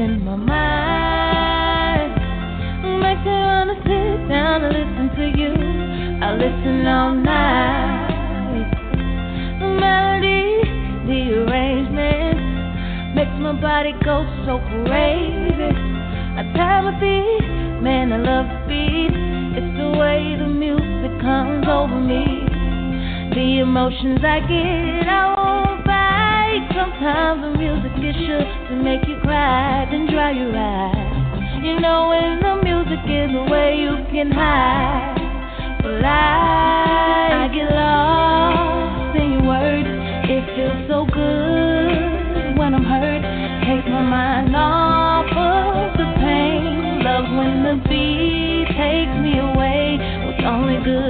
in my mind. Makes me wanna sit down and listen to you. I listen all night. The melody, the arrangement makes my body go so crazy. I time a beat, man, I love the beat. It's the way the music comes over me. The emotions I get, I won't fight. Sometimes the music is sure make you cry, then dry your eyes. You know when the music is away, you can hide. But I, I get lost in your words. It feels so good when I'm hurt. Take my mind off of the pain. Love when the beat takes me away with only good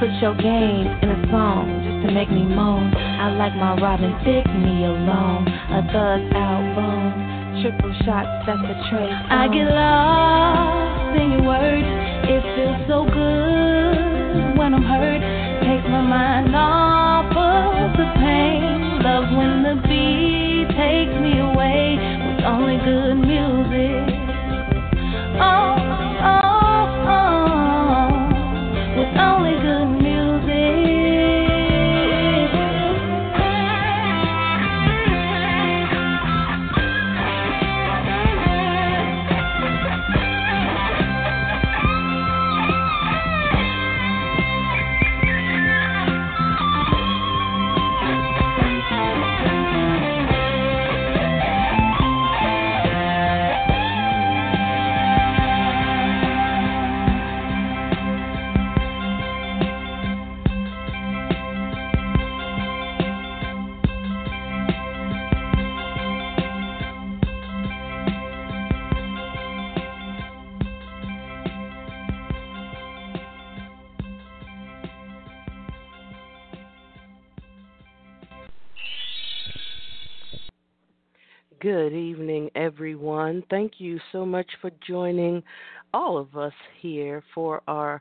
Put your game in a song just to make me moan. I like my Robin Thicke me alone. A thug album. Triple shots, that's a trace. I get lost in your words. It feels so good when I'm hurt. Take my mind off of the pain. Love when the beat takes me away with only good music. Much for joining all of us here for our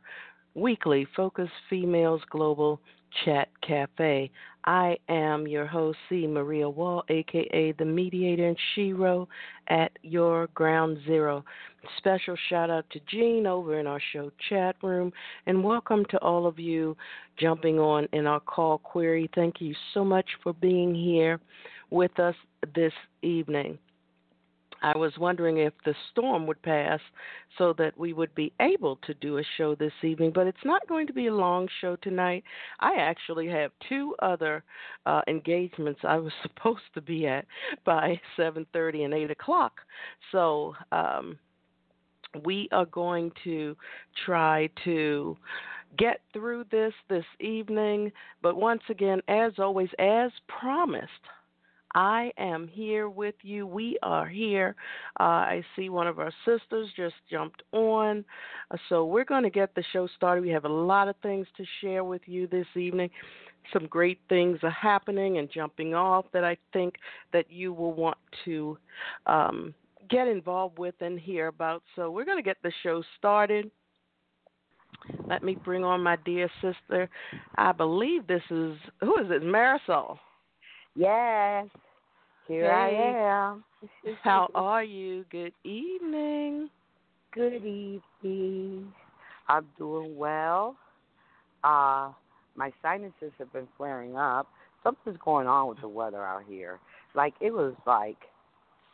weekly Focus Females Global Chat Cafe. I am your host, C. Maria Wall, aka the Mediator and Shiro at your Ground Zero. Special shout out to Jean over in our show chat room, and welcome to all of you jumping on in our call query. Thank you so much for being here with us this evening. I was wondering if the storm would pass so that we would be able to do a show this evening, but it's not going to be a long show tonight. I actually have two other uh, engagements I was supposed to be at by 7:30 and 8 o'clock, so um, we are going to try to get through this this evening. But once again, as always, as promised. I am here with you. We are here. Uh, I see one of our sisters just jumped on. Uh, so we're going to get the show started. We have a lot of things to share with you this evening. Some great things are happening and jumping off that I think that you will want to um, get involved with and hear about. So we're going to get the show started. Let me bring on my dear sister. I believe this is who is it? Marisol. Yes, here hey. I am. How are you? Good evening. Good evening. I'm doing well. Uh, my sinuses have been flaring up. Something's going on with the weather out here. Like it was like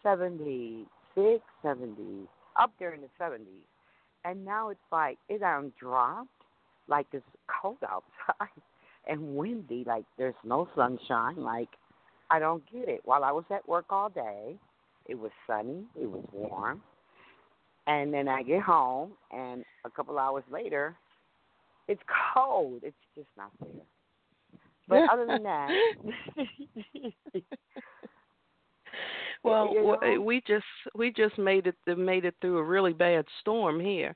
76, 70, up there in the 70s. And now it's like it um dropped. Like it's cold outside and windy. Like there's no sunshine. Like I don't get it. While I was at work all day, it was sunny, it was warm. And then I get home, and a couple hours later, it's cold. It's just not there. But other than that, well, you know? we just we just made it made it through a really bad storm here.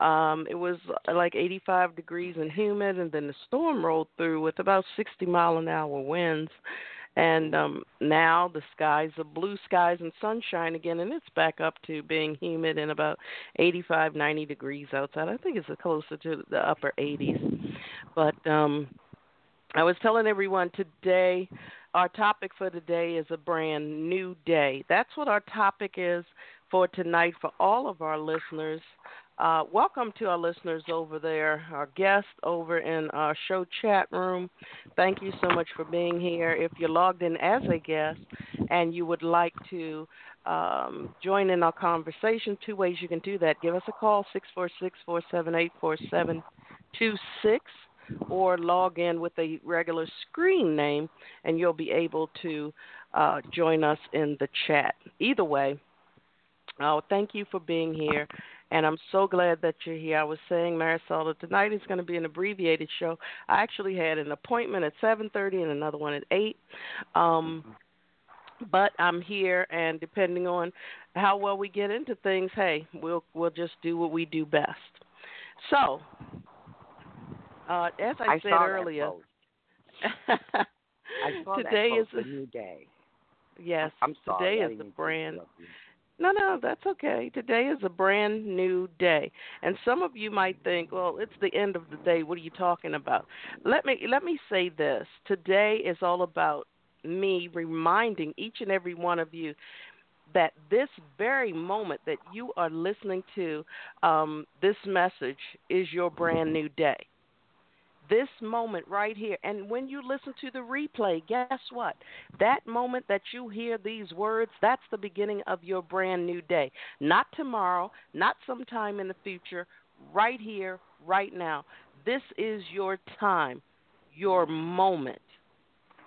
Um, it was uh, like 85 degrees and humid, and then the storm rolled through with about 60 mile an hour winds. And um, now the skies are blue skies and sunshine again, and it's back up to being humid and about 85, 90 degrees outside. I think it's closer to the upper 80s. But um, I was telling everyone today, our topic for today is a brand new day. That's what our topic is for tonight for all of our listeners. Uh, welcome to our listeners over there, our guests over in our show chat room. Thank you so much for being here. If you're logged in as a guest and you would like to um, join in our conversation, two ways you can do that. Give us a call, 646 478 4726 or log in with a regular screen name, and you'll be able to uh, join us in the chat. Either way, oh, thank you for being here, and I'm so glad that you're here. I was saying, Marisol, that tonight is going to be an abbreviated show. I actually had an appointment at 7:30 and another one at 8. Um, but I'm here, and depending on how well we get into things, hey, we'll we'll just do what we do best. So, uh, as I, I said earlier, I saw today is a new day. Yes, I'm sorry, today is the brand. No, no, that's okay. Today is a brand new day, and some of you might think, "Well, it's the end of the day. What are you talking about?" Let me let me say this. Today is all about me reminding each and every one of you that this very moment that you are listening to um, this message is your brand new day this moment right here. And when you listen to the replay, guess what? That moment that you hear these words, that's the beginning of your brand new day. Not tomorrow, not sometime in the future, right here, right now. This is your time, your moment.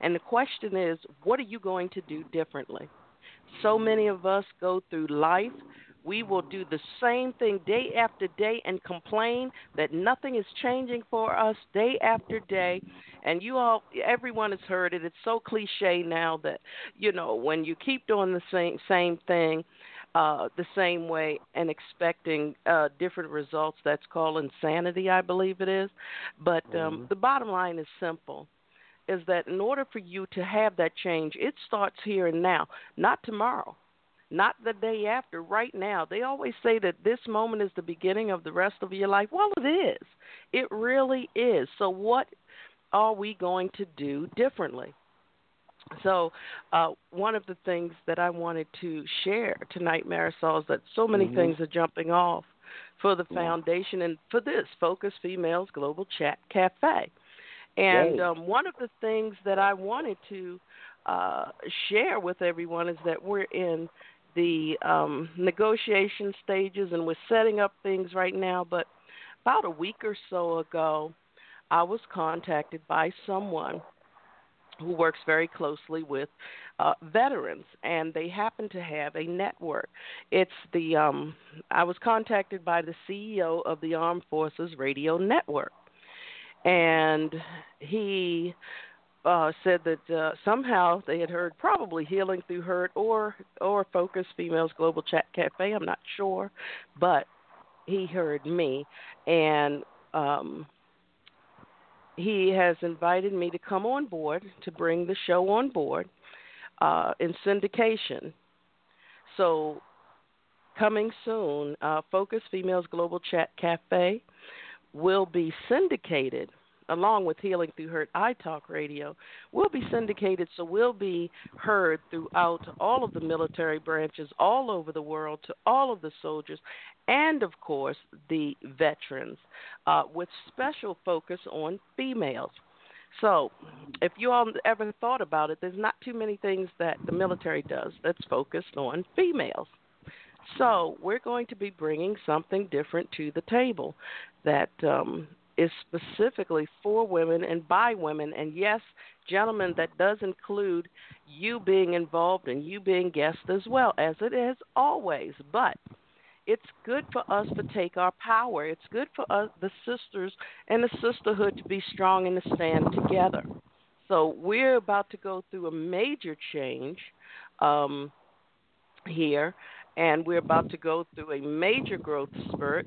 And the question is, what are you going to do differently? So many of us go through life we will do the same thing day after day and complain that nothing is changing for us day after day. And you all, everyone has heard it. It's so cliche now that you know when you keep doing the same same thing. Uh, the same way and expecting uh, different results. That's called insanity, I believe it is. But um, mm-hmm. the bottom line is simple is that in order for you to have that change, it starts here and now, not tomorrow not the day after, right now. They always say that this moment is the beginning of the rest of your life. Well, it is. It really is. So, what are we going to do differently? So, uh, one of the things that I wanted to share tonight, Marisol, is that so many mm-hmm. things are jumping off for the foundation and for this Focus Females Global Chat Cafe. And um, one of the things that I wanted to uh, share with everyone is that we're in the um, negotiation stages and we're setting up things right now. But about a week or so ago, I was contacted by someone who works very closely with uh, veterans, and they happen to have a network. It's the um, I was contacted by the CEO of the Armed Forces Radio Network, and he uh, said that uh, somehow they had heard probably Healing Through Hurt or or Focus Females Global Chat Cafe. I'm not sure, but he heard me, and um, he has invited me to come on board to bring the show on board uh, in syndication. So, coming soon, uh, Focus Females Global Chat Cafe will be syndicated along with Healing Through Hurt iTalk Radio, will be syndicated, so we'll be heard throughout all of the military branches all over the world to all of the soldiers and, of course, the veterans, uh, with special focus on females. So, if you all ever thought about it, there's not too many things that the military does that's focused on females. So, we're going to be bringing something different to the table that um, is specifically for women and by women. And yes, gentlemen, that does include you being involved and you being guests as well, as it is always. But it's good for us to take our power. It's good for us, the sisters and the sisterhood, to be strong and to stand together. So we're about to go through a major change um, here, and we're about to go through a major growth spurt.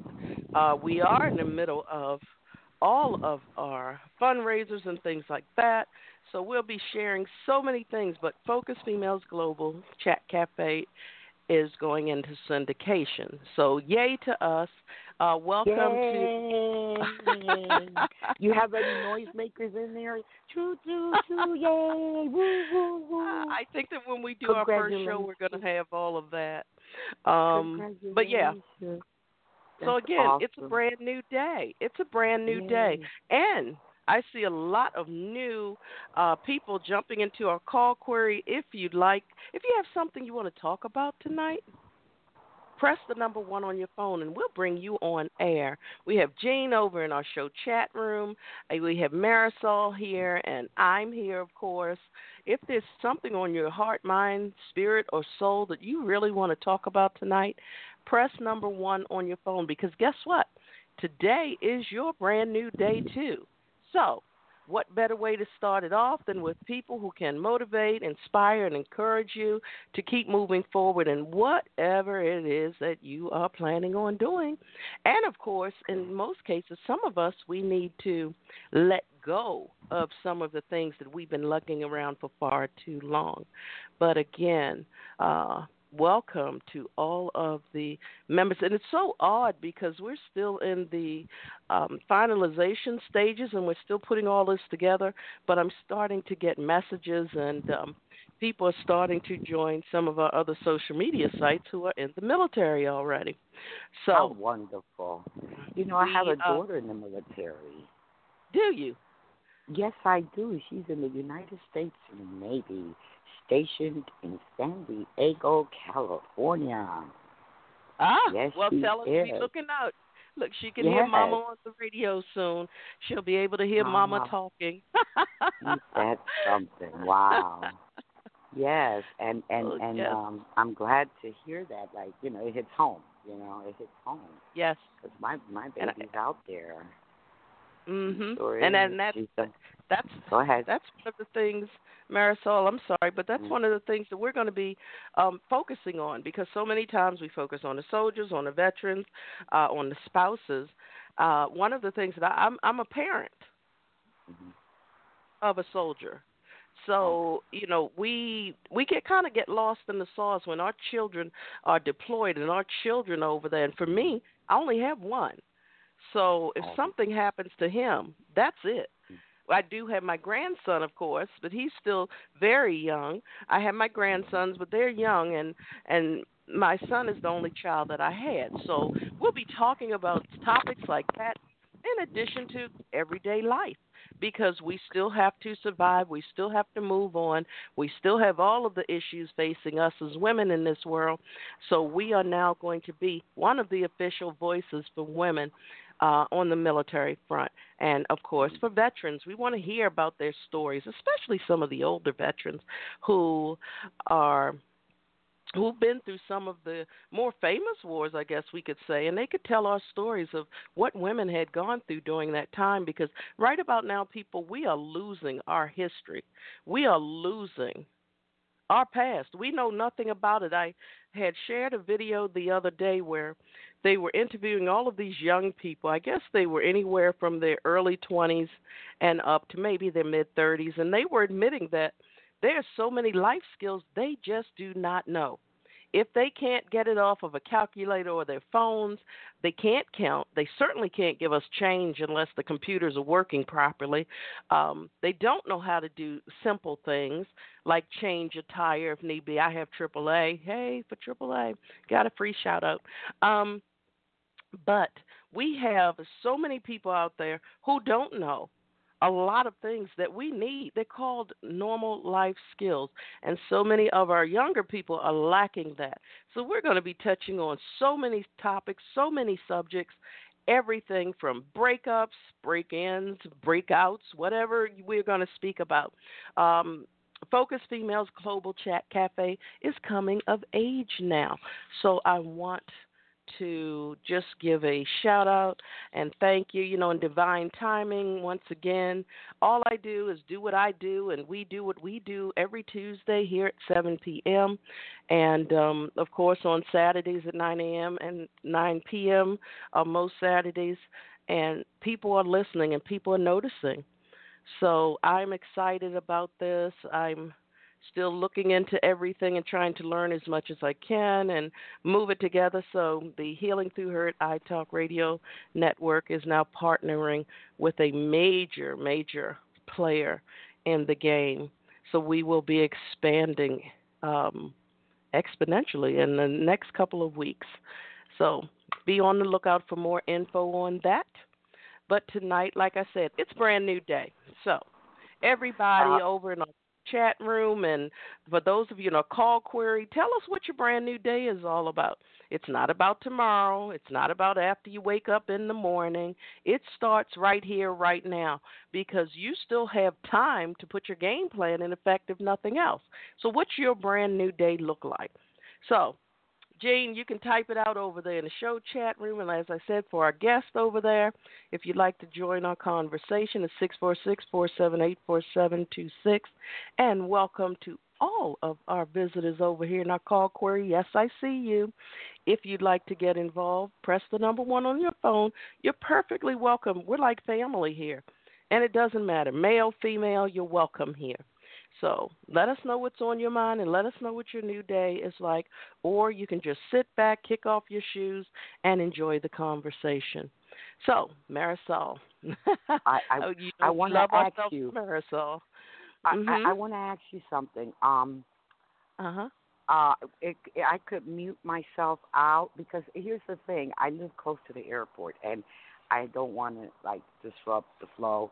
Uh, we are in the middle of all of our fundraisers and things like that. So we'll be sharing so many things, but Focus Females Global Chat Cafe is going into syndication. So yay to us. Uh, welcome yay. to. you have any noisemakers in there? Choo choo choo! Yay! Woo woo woo! I think that when we do our first show, we're going to have all of that. Um, but yeah. So again, awesome. it's a brand new day. It's a brand new Yay. day, and I see a lot of new uh, people jumping into our call query. If you'd like, if you have something you want to talk about tonight, press the number one on your phone and we'll bring you on air. We have Jane over in our show chat room. Uh, We have Marisol here, and I'm here, of course. If there's something on your heart, mind, spirit, or soul that you really want to talk about tonight, press number one on your phone because guess what? Today is your brand new day, too. So, what better way to start it off than with people who can motivate, inspire, and encourage you to keep moving forward in whatever it is that you are planning on doing? And of course, in most cases, some of us, we need to let go of some of the things that we've been lugging around for far too long. But again, uh, welcome to all of the members. And it's so odd because we're still in the um, finalization stages and we're still putting all this together, but I'm starting to get messages and um, people are starting to join some of our other social media sites who are in the military already. So How wonderful! You know, I have a uh, daughter in the military. do you? Yes, I do. She's in the United States Navy, stationed in San Diego, California. Ah, Yes, well, tell her to be looking out. Look, she can hear Mama on the radio soon. She'll be able to hear Mama Mama. talking. That's something. Wow. Yes, and and Oh, and yes. um, I'm glad to hear that. Like you know, it hits home. You know, it hits home yes. because my my And I- baby's out there. Mhm. Sure And then that's that's go ahead. that's one of the things, Marisol. I'm sorry, but that's Mm. one of the things that we're going to be um, focusing on because so many times we focus on the soldiers, on the veterans, uh, on the spouses. Uh, one of the things that I, I'm I'm a parent Mhm. of a soldier. So you know we we get kind of get lost in the sauce when our children are deployed and our children are over there. And for me, I only have one. So if something happens to him, that's it. Mm. I do have my grandson, of course, but he's still very young. I have my mm-hmm. grandsons, but they're young, and and my son is the only child that I had. So we'll be talking about topics like that in addition to everyday life because we still have to survive, we still have to move on, we still have all of the issues facing us as women in this world. So we are now going to be one of the official voices for women uh, on the military front. And of course, for veterans, we want to hear about their stories, especially some of the older veterans who are who've been through some of the more famous wars, I guess we could say, and they could tell our stories of what women had gone through during that time because right about now people we are losing our history. We are losing our past. We know nothing about it. I had shared a video the other day where they were interviewing all of these young people. I guess they were anywhere from their early 20s and up to maybe their mid 30s, and they were admitting that there are so many life skills they just do not know. If they can't get it off of a calculator or their phones, they can't count. They certainly can't give us change unless the computers are working properly. Um, they don't know how to do simple things like change a tire if need be. I have AAA. Hey, for AAA, got a free shout out. Um, but we have so many people out there who don't know a lot of things that we need. They're called normal life skills. And so many of our younger people are lacking that. So we're going to be touching on so many topics, so many subjects, everything from breakups, break ins, breakouts, whatever we're going to speak about. Um, Focus Females Global Chat Cafe is coming of age now. So I want to just give a shout out and thank you. You know, in divine timing, once again, all I do is do what I do, and we do what we do every Tuesday here at 7 p.m. And um, of course, on Saturdays at 9 a.m. and 9 p.m. Uh, most Saturdays. And people are listening and people are noticing. So I'm excited about this. I'm still looking into everything and trying to learn as much as I can and move it together. So the Healing Through Hurt iTalk Radio Network is now partnering with a major, major player in the game. So we will be expanding um, exponentially in the next couple of weeks. So be on the lookout for more info on that. But tonight, like I said, it's brand new day. So everybody uh, over in chat room. And for those of you in a call query, tell us what your brand new day is all about. It's not about tomorrow. It's not about after you wake up in the morning. It starts right here, right now, because you still have time to put your game plan in effect, if nothing else. So, what's your brand new day look like? So, Jane, you can type it out over there in the show chat room. And as I said, for our guest over there, if you'd like to join our conversation, it's 646 478 4726. And welcome to all of our visitors over here in our call query. Yes, I see you. If you'd like to get involved, press the number one on your phone. You're perfectly welcome. We're like family here. And it doesn't matter, male, female, you're welcome here. So let us know what's on your mind and let us know what your new day is like. Or you can just sit back, kick off your shoes, and enjoy the conversation. So, Marisol, I I, oh, I want to ask you, Marisol. I, mm-hmm. I, I want to ask you something. Um, uh-huh. Uh it, it, I could mute myself out because here's the thing: I live close to the airport, and I don't want to like disrupt the flow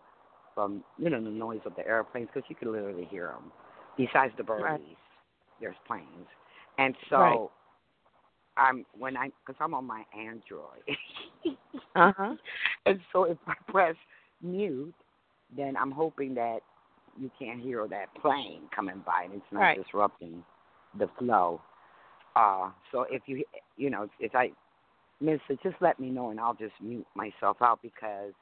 from you know the noise of the airplanes because you can literally hear them. Besides the birdies, right. there's planes, and so right. I'm when I because I'm on my Android. uh huh. And so if I press mute, then I'm hoping that you can't hear that plane coming by and it's not right. disrupting the flow. Uh, so if you you know if I miss it, just let me know and I'll just mute myself out because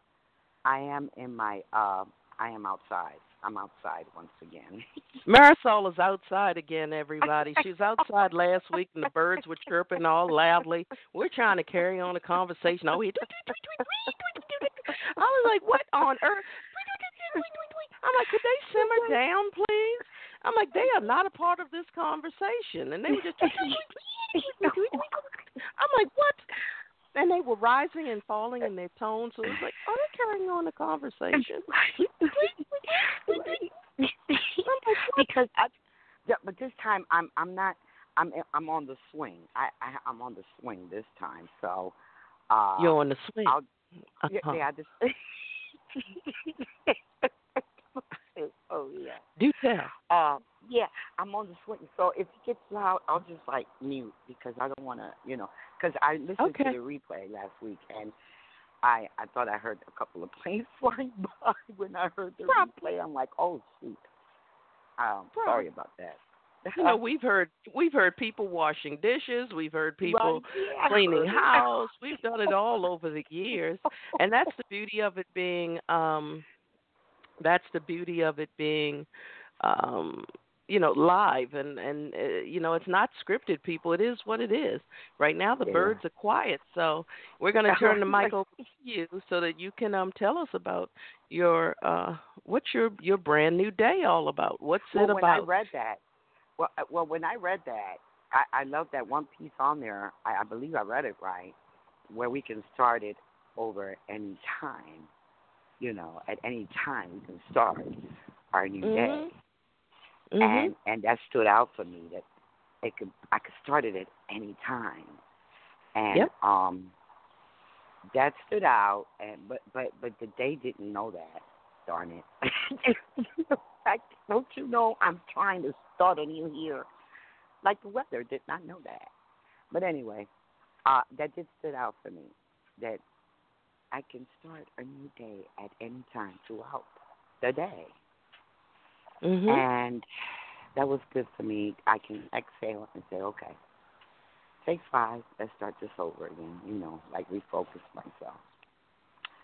I am in my uh I am outside. I'm outside once again. Marisol is outside again, everybody. She was outside last week and the birds were chirping all loudly. We're trying to carry on a conversation. Oh, I was like, What on earth? I'm like, could they simmer down, please? I'm like, they are not a part of this conversation. And they were just I'm like, what? And they were rising and falling in their tones. So it was like, are they carrying on the conversation? because I, yeah, but this time I'm I'm not I'm I'm on the swing. I, I I'm on the swing this time. So uh you're on the swing. I'll, uh-huh. yeah, yeah, I just. oh yeah. Do tell. Uh, yeah, I'm on the swing. So if it gets loud, I'll just like mute because I don't want to, you know, because I listened okay. to the replay last week and I I thought I heard a couple of planes flying by when I heard the replay. I'm like, oh shoot. Um, sorry about that. you know, we've heard we've heard people washing dishes, we've heard people right. cleaning house. We've done it all over the years, and that's the beauty of it being. um That's the beauty of it being um you know live and and uh, you know it's not scripted people. It is what it is. Right now the yeah. birds are quiet so we're going to turn the mic over to you so that you can um tell us about your uh what's your your brand new day all about? What's well, it when about? i read that well uh, well when i read that i i love that one piece on there. I i believe i read it right where we can start it over any time you know at any time we can start our new mm-hmm. day Mm-hmm. and and that stood out for me that it could I could start it at any time, and yep. um, that stood out. And but but but the day didn't know that. Darn it! like, don't you know I'm trying to start a new year? Like the weather did not know that. But anyway, uh, that did stood out for me that I can start a new day at any time throughout the day. Mm-hmm. And that was good for me. I can exhale and say, okay, take five. Let's start this over again. You know, like refocus myself.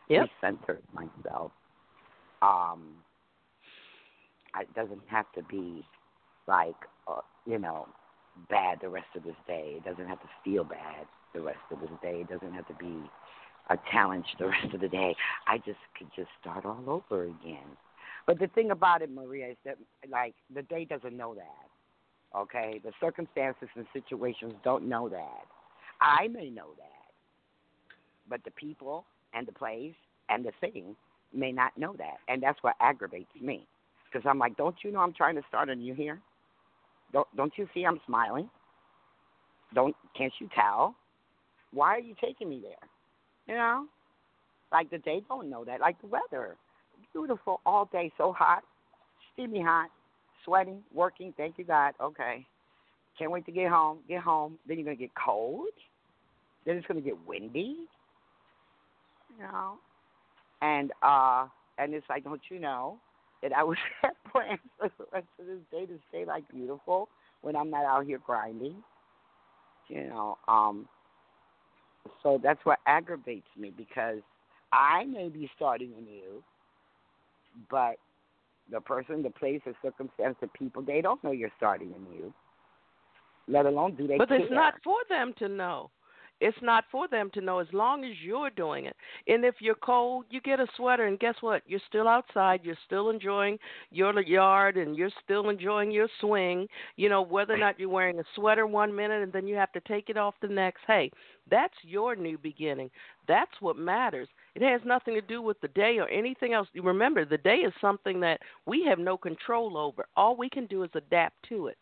Yep. Recenter myself. Um, it doesn't have to be like uh, you know bad the rest of this day. It doesn't have to feel bad the rest of this day. It doesn't have to be a challenge the rest of the day. I just could just start all over again. But the thing about it, Maria, is that like the day doesn't know that. Okay, the circumstances and situations don't know that. I may know that, but the people and the place and the thing may not know that, and that's what aggravates me. Because I'm like, don't you know I'm trying to start a new here? Don't don't you see I'm smiling? Don't can't you tell? Why are you taking me there? You know, like the day don't know that. Like the weather, beautiful all day, so hot, steamy hot, sweating, working. Thank you God. Okay, can't wait to get home. Get home. Then you're gonna get cold. Then it's gonna get windy. You know, and uh, and it's like, don't you know that I was have plans for the rest of this day to stay like beautiful when I'm not out here grinding. You know, um, so that's what aggravates me because I may be starting anew, but the person, the place, the circumstance, the people, they don't know you're starting anew. Let alone do they But care. it's not for them to know. It's not for them to know as long as you're doing it. And if you're cold, you get a sweater, and guess what? You're still outside. You're still enjoying your yard, and you're still enjoying your swing. You know, whether or not you're wearing a sweater one minute and then you have to take it off the next. Hey, that's your new beginning. That's what matters. It has nothing to do with the day or anything else. Remember, the day is something that we have no control over. All we can do is adapt to it.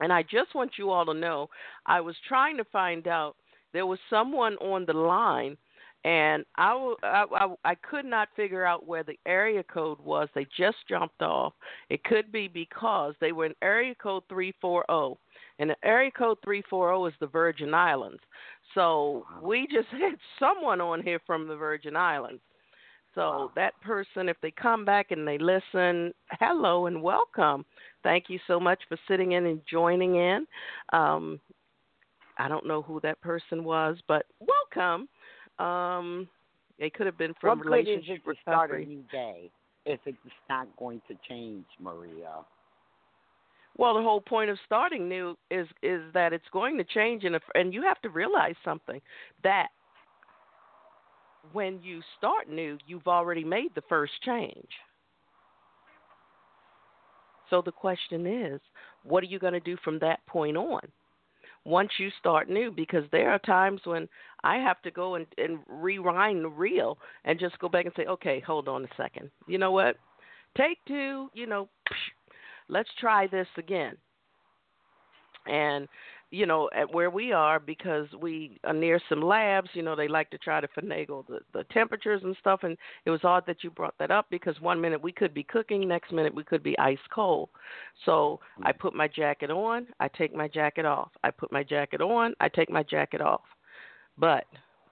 And I just want you all to know I was trying to find out there was someone on the line and I, I, I, I could not figure out where the area code was. They just jumped off. It could be because they were in area code 340, and the area code 340 is the Virgin Islands. So we just had someone on here from the Virgin Islands. So that person, if they come back and they listen, hello and welcome. Thank you so much for sitting in and joining in. Um, I don't know who that person was, but welcome. Um, it could have been from what good is relationship it to start a recovery. new day if it's not going to change, Maria? Well, the whole point of starting new is is that it's going to change, and if, and you have to realize something that when you start new, you've already made the first change. So the question is, what are you going to do from that point on? Once you start new, because there are times when I have to go and, and rewind the reel and just go back and say, okay, hold on a second. You know what? Take two, you know, let's try this again. And you know, at where we are, because we are near some labs, you know, they like to try to finagle the, the temperatures and stuff. And it was odd that you brought that up because one minute we could be cooking, next minute we could be ice cold. So I mm. put my jacket on, I take my jacket off. I put my jacket on, I take my jacket off. But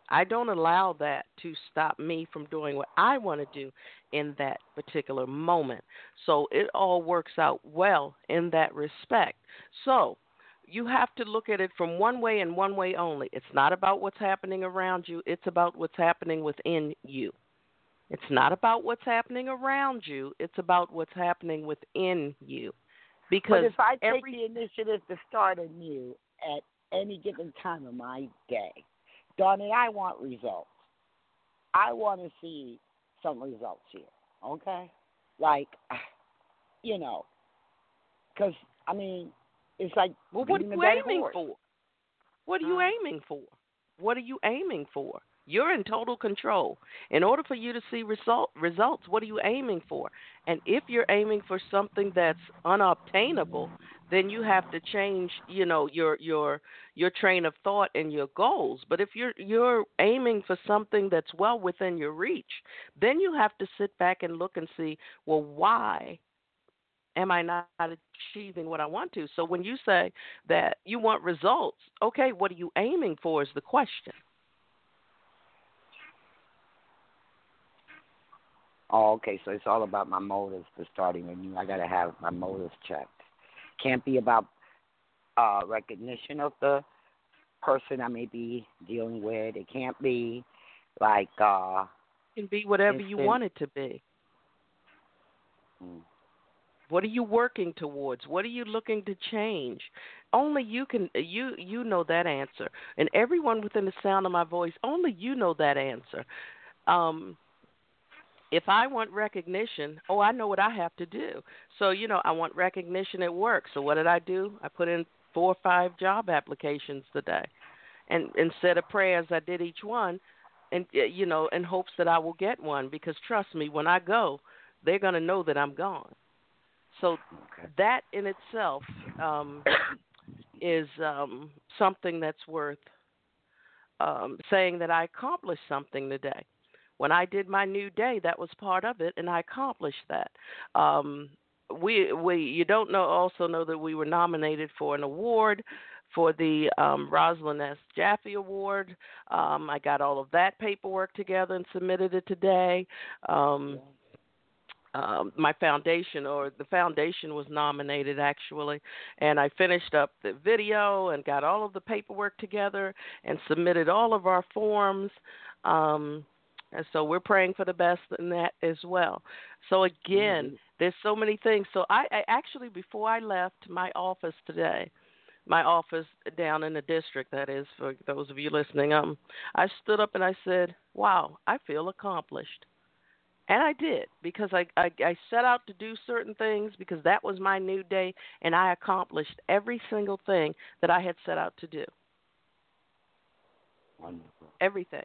I don't allow that to stop me from doing what I want to do in that particular moment. So it all works out well in that respect. So you have to look at it from one way and one way only. It's not about what's happening around you, it's about what's happening within you. It's not about what's happening around you, it's about what's happening within you. Because But if I take every the initiative to start anew at any given time of my day, darn it, I want results. I want to see some results here, okay? Like, you know, because, I mean, it's like Well, what are you aiming horse. for? What are you aiming for? What are you aiming for? You're in total control. In order for you to see result, results, what are you aiming for? And if you're aiming for something that's unobtainable, then you have to change, you know, your your your train of thought and your goals. But if you're you're aiming for something that's well within your reach, then you have to sit back and look and see, well, why am I not achieving what I want to? So when you say that you want results, okay, what are you aiming for is the question. Oh, okay. So it's all about my motives for starting anew. I got to have my motives checked. Can't be about uh, recognition of the person I may be dealing with. It can't be like uh it can be whatever instant. you want it to be. Mm. What are you working towards? What are you looking to change? Only you can you you know that answer. And everyone within the sound of my voice, only you know that answer. Um if I want recognition, oh, I know what I have to do. So, you know, I want recognition at work. So, what did I do? I put in four or five job applications today. And instead of prayers, I did each one and you know, in hopes that I will get one because trust me, when I go, they're going to know that I'm gone. So Okay. that in itself um, is um, something that's worth um, saying that I accomplished something today. When I did my new day, that was part of it, and I accomplished that. Um, we we you don't know also know that we were nominated for an award for the um, Rosalind S. Jaffe Award. Um, I got all of that paperwork together and submitted it today. Um, um, my foundation or the foundation was nominated actually and i finished up the video and got all of the paperwork together and submitted all of our forms um, and so we're praying for the best in that as well. So again Mhm. there's so many things. So I, I actually before i left my office today my office down in the district that is for those of you listening um i stood up and i said wow i feel accomplished and I did because I, I I set out to do certain things because that was my new day, and I accomplished every single thing that I had set out to do. Wonderful. Everything.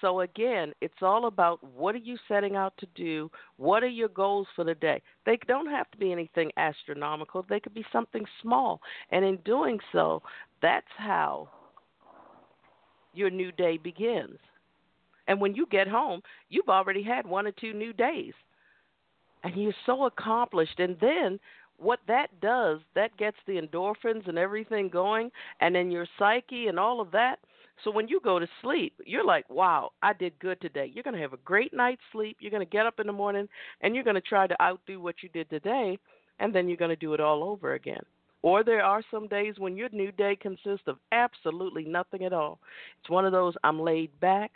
So again, it's all about what are you setting out to do? What are your goals for the day? They don't have to be anything astronomical. They could be something small. And in doing so, that's how your new day begins. And when you get home, you've already had one or two new days. And you're so accomplished. And then what that does, that gets the endorphins and everything going, and then your psyche and all of that. So when you go to sleep, you're like, wow, I did good today. You're going to have a great night's sleep. You're going to get up in the morning and you're going to try to outdo what you did today, and then you're going to do it all over again. Or there are some days when your new day consists of absolutely nothing at all. It's one of those I'm laid back.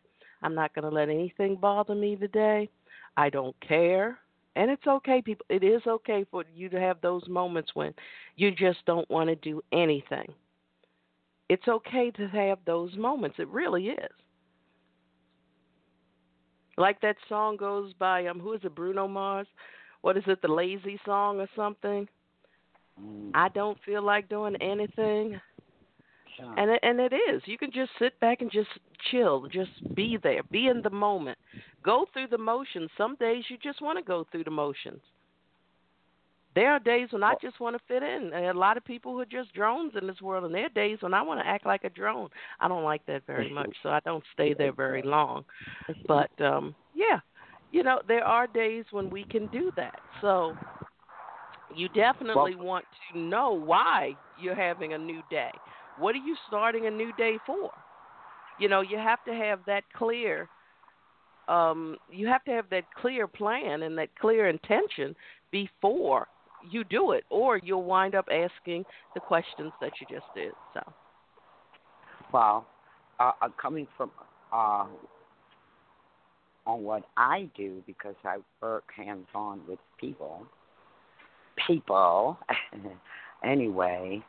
I'm not going to let anything bother me today. I don't care. And it's okay, people. It is okay for you to have those moments when you just don't want to do anything. It's okay to have those moments. It really is. Like that song goes by um who is it, Bruno Mars? What is it, the lazy song or something? Mm. I don't feel like doing anything. And it, and it is. You can just sit back and just chill, just be there, be in the moment. Go through the motions. Some days you just want to go through the motions. There are days when I just want to fit in. And a lot of people who are just drones in this world, and there are days when I want to act like a drone. I don't like that very much, so I don't stay there very long. But um yeah, you know, there are days when we can do that. So you definitely want to know why you're having a new day. What are you starting a new day for? You know, you have to have that clear um you have to have that clear plan and that clear intention before you do it or you'll wind up asking the questions that you just did. So, Well, uh, uh, coming from uh, on what I do because I work hands on with people. People, anyway.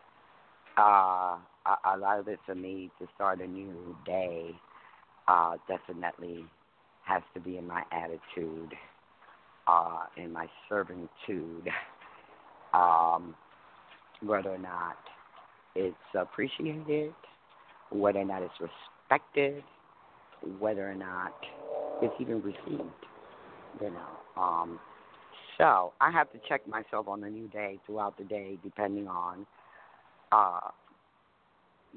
Uh, a, lot of it for me to start a new day uh, definitely has to be in my attitude, uh, in my servitude, um, whether or not it's appreciated, whether or not it's respected, whether or not it's even received. You know. Um, so I have to check myself on a new day throughout the day, depending on, uh,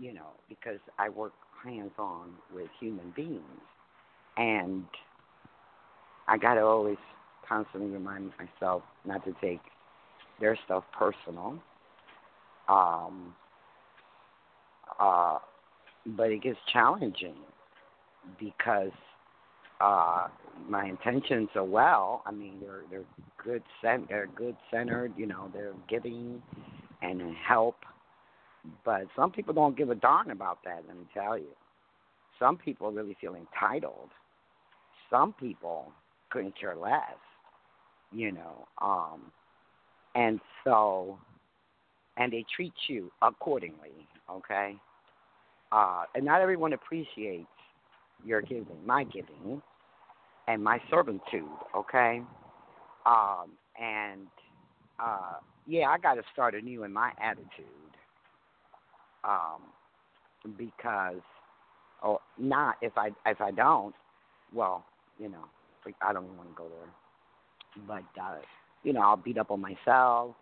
you know, because I work hands on with human beings, and I got to always constantly remind myself not to take their stuff personal. Um, uh, but it gets challenging because uh, my intentions are well. I mean, they're they're good cent they're good centered. You know, they're giving and help. But some people don't give a darn about that, let me tell you. Some people really feel entitled. Some people couldn't care less, you know. Um and so and they treat you accordingly, okay? Uh and not everyone appreciates your giving, my giving, and my servitude, okay? Um and uh yeah, I gotta start anew in my attitude um, because or oh, not if I if I don't, well, you know, like I don't even want to go there. But uh, you know, I'll beat up on myself,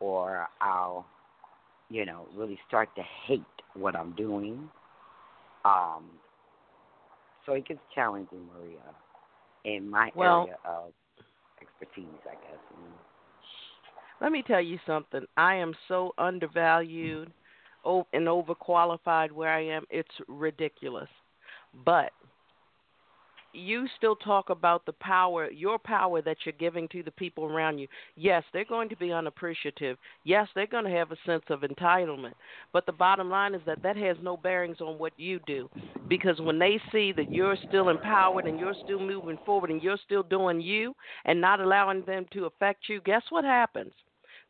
or I'll, you know, really start to hate what I'm doing. Um, so it gets challenging, Maria, in my well, area of expertise, I guess. Let me tell you something. I am so undervalued and overqualified where I am, it's ridiculous. But you still talk about the power, your power that you're giving to the people around you. Yes, they're going to be unappreciative. Yes, they're going to have a sense of entitlement. But the bottom line is that that has no bearings on what you do. Because when they see that you're still empowered and you're still moving forward and you're still doing you and not allowing them to affect you, guess what happens?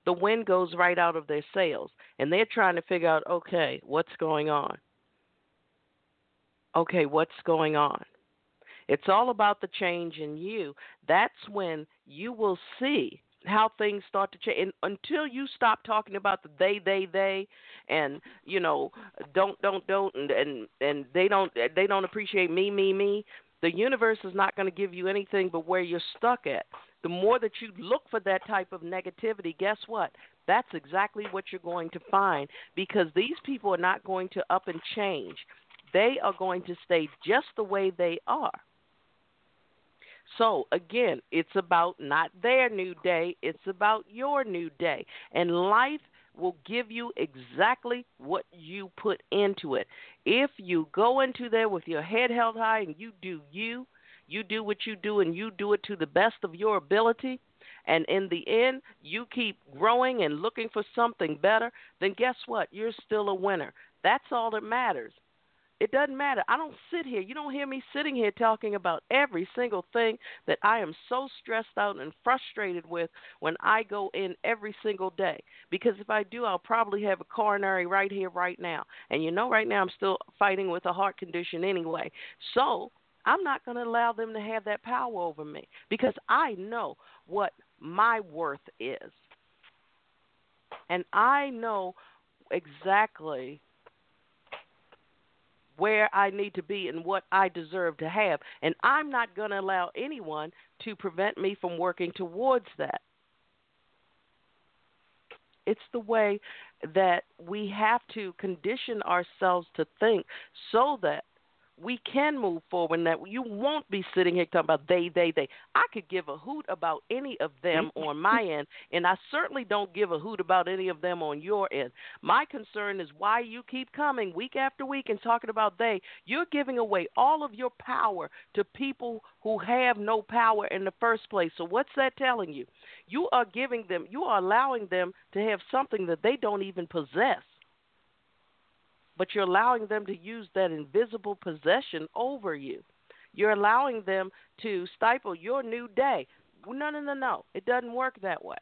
The wind goes right out of their sails and they're trying to figure out okay what's going on? Okay what's going on? It's all about the change in you. That's when you will see how things start to change. And until you stop talking about the they they they and you know don't don't don't and and, and they don't they don't appreciate me me me the universe is not going to give you anything but where you're stuck at the more that you look for that type of negativity, guess what? That's exactly what you're going to find because these people are not going to up and change. They are going to stay just the way they are. So, again, it's about not their new day, it's about your new day. And life will give you exactly what you put into it. If you go into there with your head held high and you do you, you do what you do and you do it to the best of your ability, and in the end, you keep growing and looking for something better, then guess what? You're still a winner. That's all that matters. It doesn't matter. I don't sit here. You don't hear me sitting here talking about every single thing that I am so stressed out and frustrated with when I go in every single day. Because if I do, I'll probably have a coronary right here, right now. And you know, right now I'm still fighting with a heart condition anyway. So I'm not going to allow them to have that power over me because I know what my worth is. And I know exactly where I need to be and what I deserve to have. And I'm not going to allow anyone to prevent me from working towards that. It's the way that we have to condition ourselves to think so that we can move forward and that you won't be sitting here talking about they, they, they. I could give a hoot about any of them mm-hmm. on my end, and I certainly don't give a hoot about any of them on your end. My concern is why you keep coming week after week and talking about they. You're giving away all of your power to people who have no power in the first place. So, what's that telling you? You are giving them, you are allowing them to have something that they don't even possess but you're allowing them to use that invisible possession over you. You're allowing them to stifle your new day. No, no, no, no. It doesn't work that way.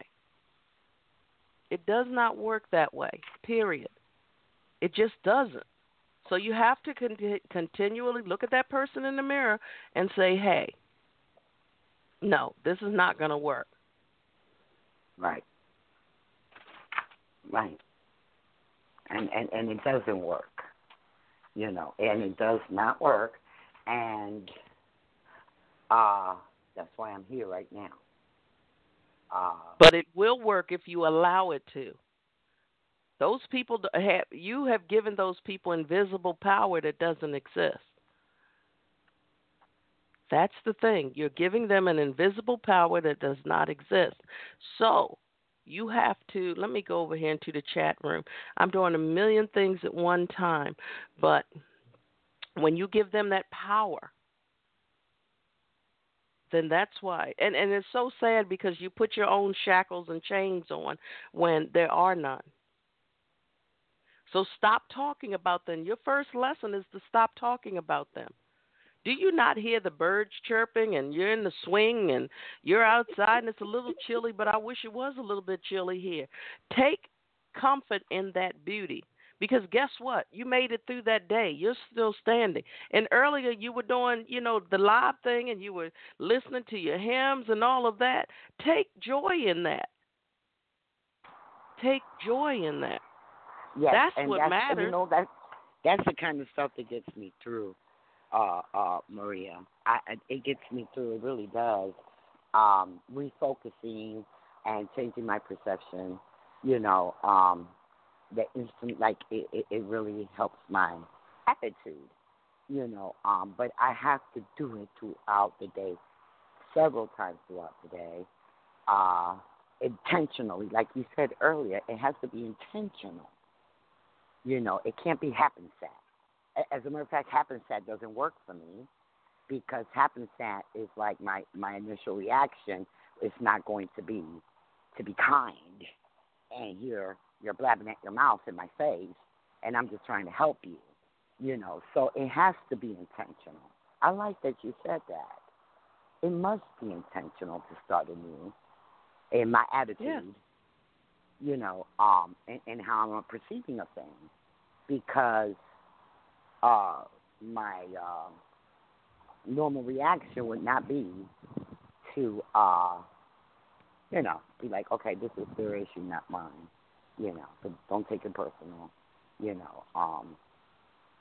It does not work that way, period. It just doesn't. So you have to con- continually look at that person in the mirror and say, hey, no, this is not going to work. Right. Right and and and it doesn't work you know and it does not work. And uh that's why i'm here right now. Uh but it will work if you allow it to. Those people have you have given those people invisible power that doesn't exist. That's the thing. You're giving them an invisible power that does not exist. So you have to let me go over here into the chat room. I'm doing a million things at one time, but when you give them that power, then that's why. And and it's so sad because you put your own shackles and chains on when there are none. So stop talking about them. Your first lesson is to stop talking about them. Do you not hear the birds chirping and you're in the swing and you're outside and it's a little chilly, but I wish it was a little bit chilly here. Take comfort in that beauty. Because guess what? You made it through that day. You're still standing. And earlier you were doing, you know, the live thing and you were listening to your hymns and all of that. Take joy in that. Take joy in that. Yes, that's and what that's, matters. You know that that's the kind of stuff that gets me through, uh, uh, Maria. I, it gets me through. It really does. Um, refocusing and changing my perception. You know, um, the instant like it, it, it really helps my attitude. You know, um, but I have to do it throughout the day, several times throughout the day. Uh, intentionally, like you said earlier, it has to be intentional you know, it can't be happenstance. As a matter of fact, happenstance doesn't work for me because happenstance is like my my initial reaction is not going to be to be kind, and you're you're blabbing at your mouth in my face, and I'm just trying to help you, you know. So it has to be intentional. I like that you said that. It must be intentional to start anew in my attitude. Yeah you know, um, and, and how I'm perceiving a thing, because uh, my uh, normal reaction would not be to, uh, you know, be like, okay, this is their issue, not mine, you know, but don't take it personal, you know. Um,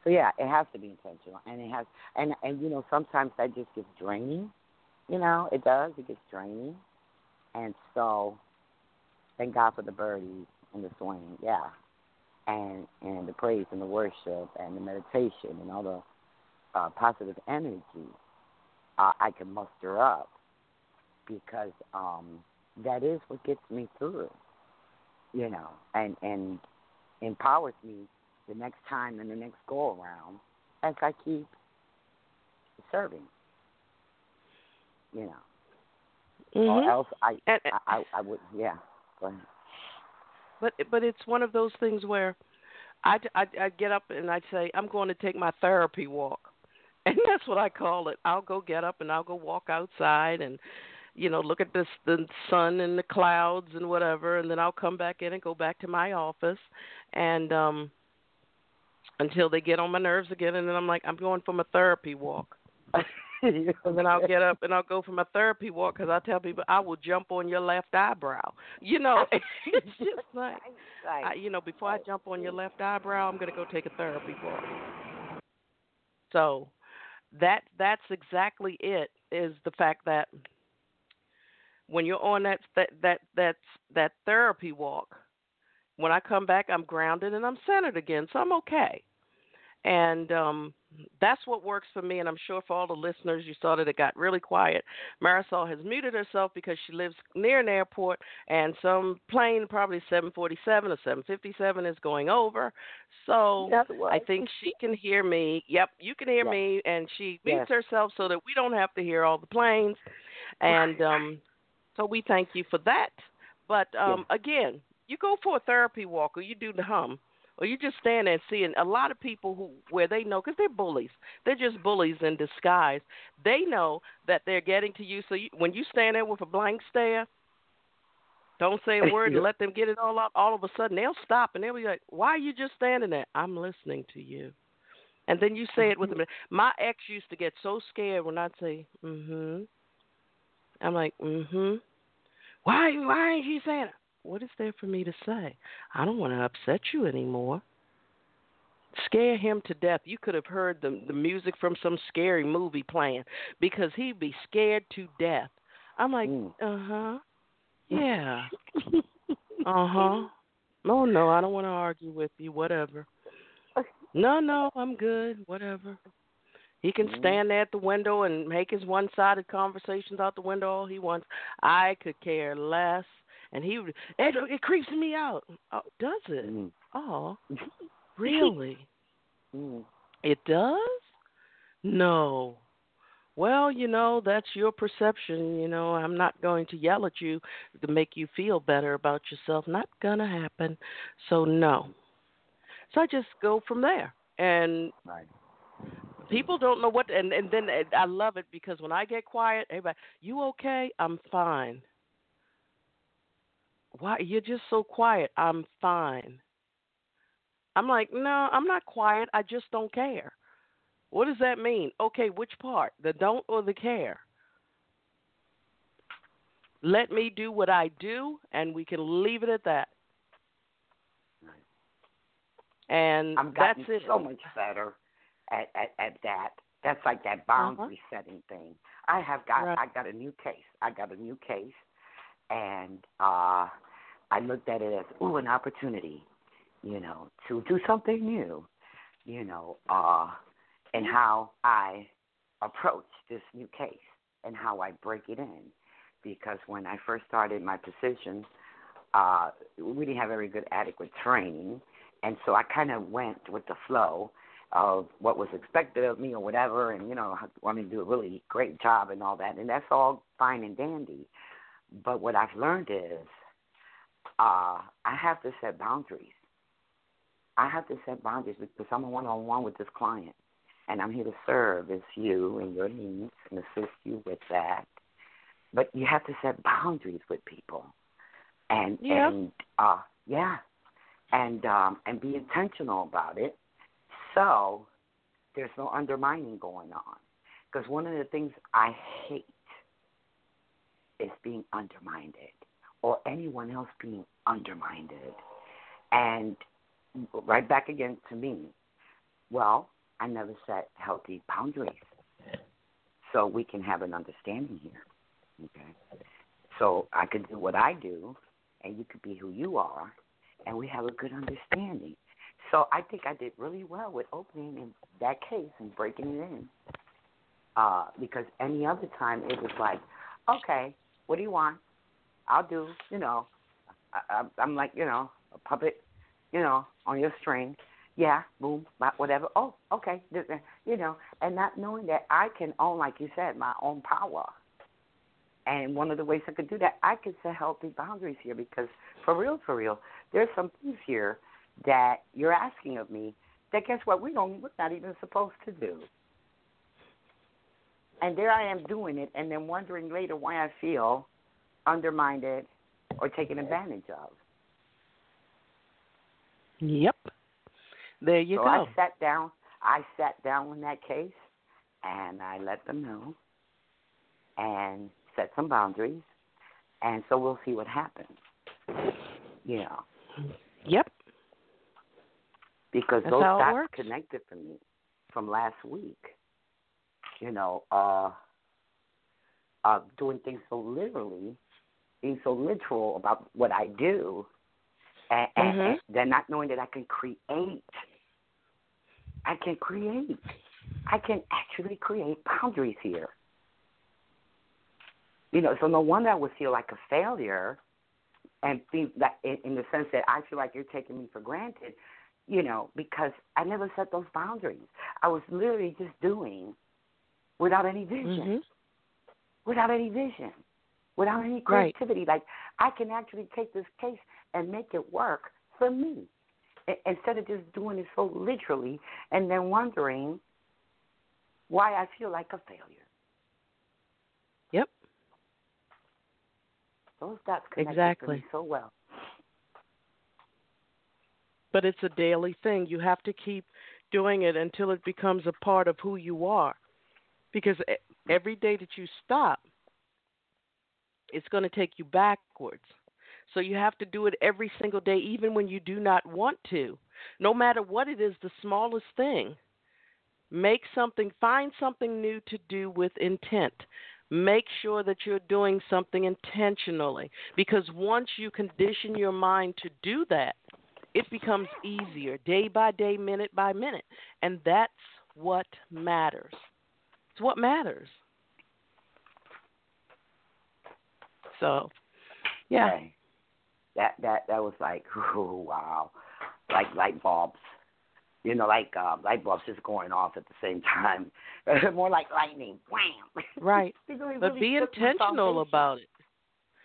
so yeah, it has to be intentional, and it has, and and you know, sometimes that just gets draining, you know, it does, it gets draining, and so thank God for the birdies and the swing, yeah, and and the praise and the worship and the meditation and all the uh, positive energy uh, I can muster up because um, that is what gets me through, you know, and and empowers me the next time and the next go around as I keep serving, you know. Mm-hmm. Or else I, and, I, I I would yeah. Go ahead. But but it's one of those things where I I I get up and I say I'm going to take my therapy walk, and that's what I call it. I'll go get up and I'll go walk outside and you know look at this the sun and the clouds and whatever, and then I'll come back in and go back to my office, and um until they get on my nerves again, and then I'm like I'm going for my therapy walk. and then I'll get up and I'll go for my therapy walk because I tell people I will jump on your left eyebrow. You know, it's just like, I, you know, before I jump on your left eyebrow, I'm gonna go take a therapy walk. So that that's exactly it. Is the fact that when you're on that that that that that therapy walk, when I come back, I'm grounded and I'm centered again, so I'm okay. And um that's what works for me, and I'm sure for all the listeners, you saw that it got really quiet. Marisol has muted herself because she lives near an airport, and some plane, probably 747 or 757, is going over. So I think she can hear me. Yep, you can hear yes. me, and she mutes yes. herself so that we don't have to hear all the planes. And um, so we thank you for that. But um, yes. again, you go for a therapy walk or you do the hum or you just stand there and see. And a lot of people who where they know because they're bullies, they're just bullies in disguise. They know that they're getting to you. So you, when you stand there with a blank stare, don't say a word and let them get it all out. All of a sudden, they'll stop and they'll be like, "Why are you just standing there?" I'm listening to you. And then you say it with them. My ex used to get so scared when I'd say, "Mm-hmm." I'm like, "Mm-hmm." Why? Why ain't you saying? It? What is there for me to say? I don't want to upset you anymore. Scare him to death. You could have heard the the music from some scary movie playing because he'd be scared to death. I'm like, Mm. uh huh, yeah, uh huh. Oh no, I don't want to argue with you. Whatever. No, no, I'm good. Whatever. He can Mhm. stand there at the window and make his one-sided conversations out the window all he wants. I could care less. And he would, it, it creeps me out. Oh, does it? Mm. Oh, really? Mm. It does? No. Well, you know, that's your perception. You know, I'm not going to yell at you to make you feel better about yourself. Not going to happen. So, no. So I just go from there. And right. people don't know what and and then I love it because when I get quiet, everybody, "You okay?" "I'm fine." "Why you're just so quiet?" "I'm fine." I'm like, "No, I'm not quiet. I just don't care." What does that mean? Okay, which part? The don't or the care? Let me do what I do, and we can leave it at that. And I'm that's it. so much better at, at at that. That's like that boundary uh-huh. setting thing. I have got right. I got a new case. I got a new case, and uh I looked at it as ooh an opportunity, you know, to do something new, you know, uh, and how I approach this new case and how I break it in, because when I first started my position, uh, we didn't have very good adequate training. And so I kind of went with the flow of what was expected of me or whatever, and you know, I wanted to do a really great job and all that, and that's all fine and dandy. But what I've learned is, uh, I have to set boundaries. I have to set boundaries because I'm a one-on-one with this client, and I'm here to serve as you and your needs and assist you with that. But you have to set boundaries with people, and yeah. and uh, yeah, and um, and be intentional about it. So there's no undermining going on. Because one of the things I hate is being undermined or anyone else being undermined. And right back again to me, well, I never set healthy boundaries. So we can have an understanding here. Okay. So I could do what I do and you could be who you are and we have a good understanding. So I think I did really well with opening in that case and breaking it in. Uh, because any other time it was like, okay, what do you want? I'll do, you know, I, I'm like, you know, a puppet, you know, on your string. Yeah, boom, whatever. Oh, okay, you know, and not knowing that I can own, like you said, my own power. And one of the ways I could do that, I could set healthy boundaries here because for real, for real, there's some things here that you're asking of me that guess what we don't we're not even supposed to do. And there I am doing it and then wondering later why I feel undermined or taken advantage of. Yep. There you go. so go. I sat down I sat down in that case and I let them know and set some boundaries and so we'll see what happens. You know. Yep. Because That's those dots connected for me from last week. You know, uh, uh, doing things so literally, being so literal about what I do, and, mm-hmm. and then not knowing that I can create. I can create. I can actually create boundaries here. You know, so no wonder I would feel like a failure and think that in, in the sense that I feel like you're taking me for granted, you know, because I never set those boundaries. I was literally just doing without any vision, mm-hmm. without any vision, without any creativity. Right. Like I can actually take this case and make it work for me instead of just doing it so literally and then wondering why I feel like a failure. Yep. Those dots connect exactly. so well. But it's a daily thing. You have to keep doing it until it becomes a part of who you are. Because every day that you stop, it's going to take you backwards. So you have to do it every single day, even when you do not want to. No matter what it is, the smallest thing. Make something, find something new to do with intent make sure that you're doing something intentionally because once you condition your mind to do that, it becomes easier day by day, minute by minute. And that's what matters. It's what matters. So, yeah. Okay. That that that was like, oh, wow, like light bulbs you know, like uh, light bulbs just going off at the same time. More like lightning, wham. Right. really but be intentional about it.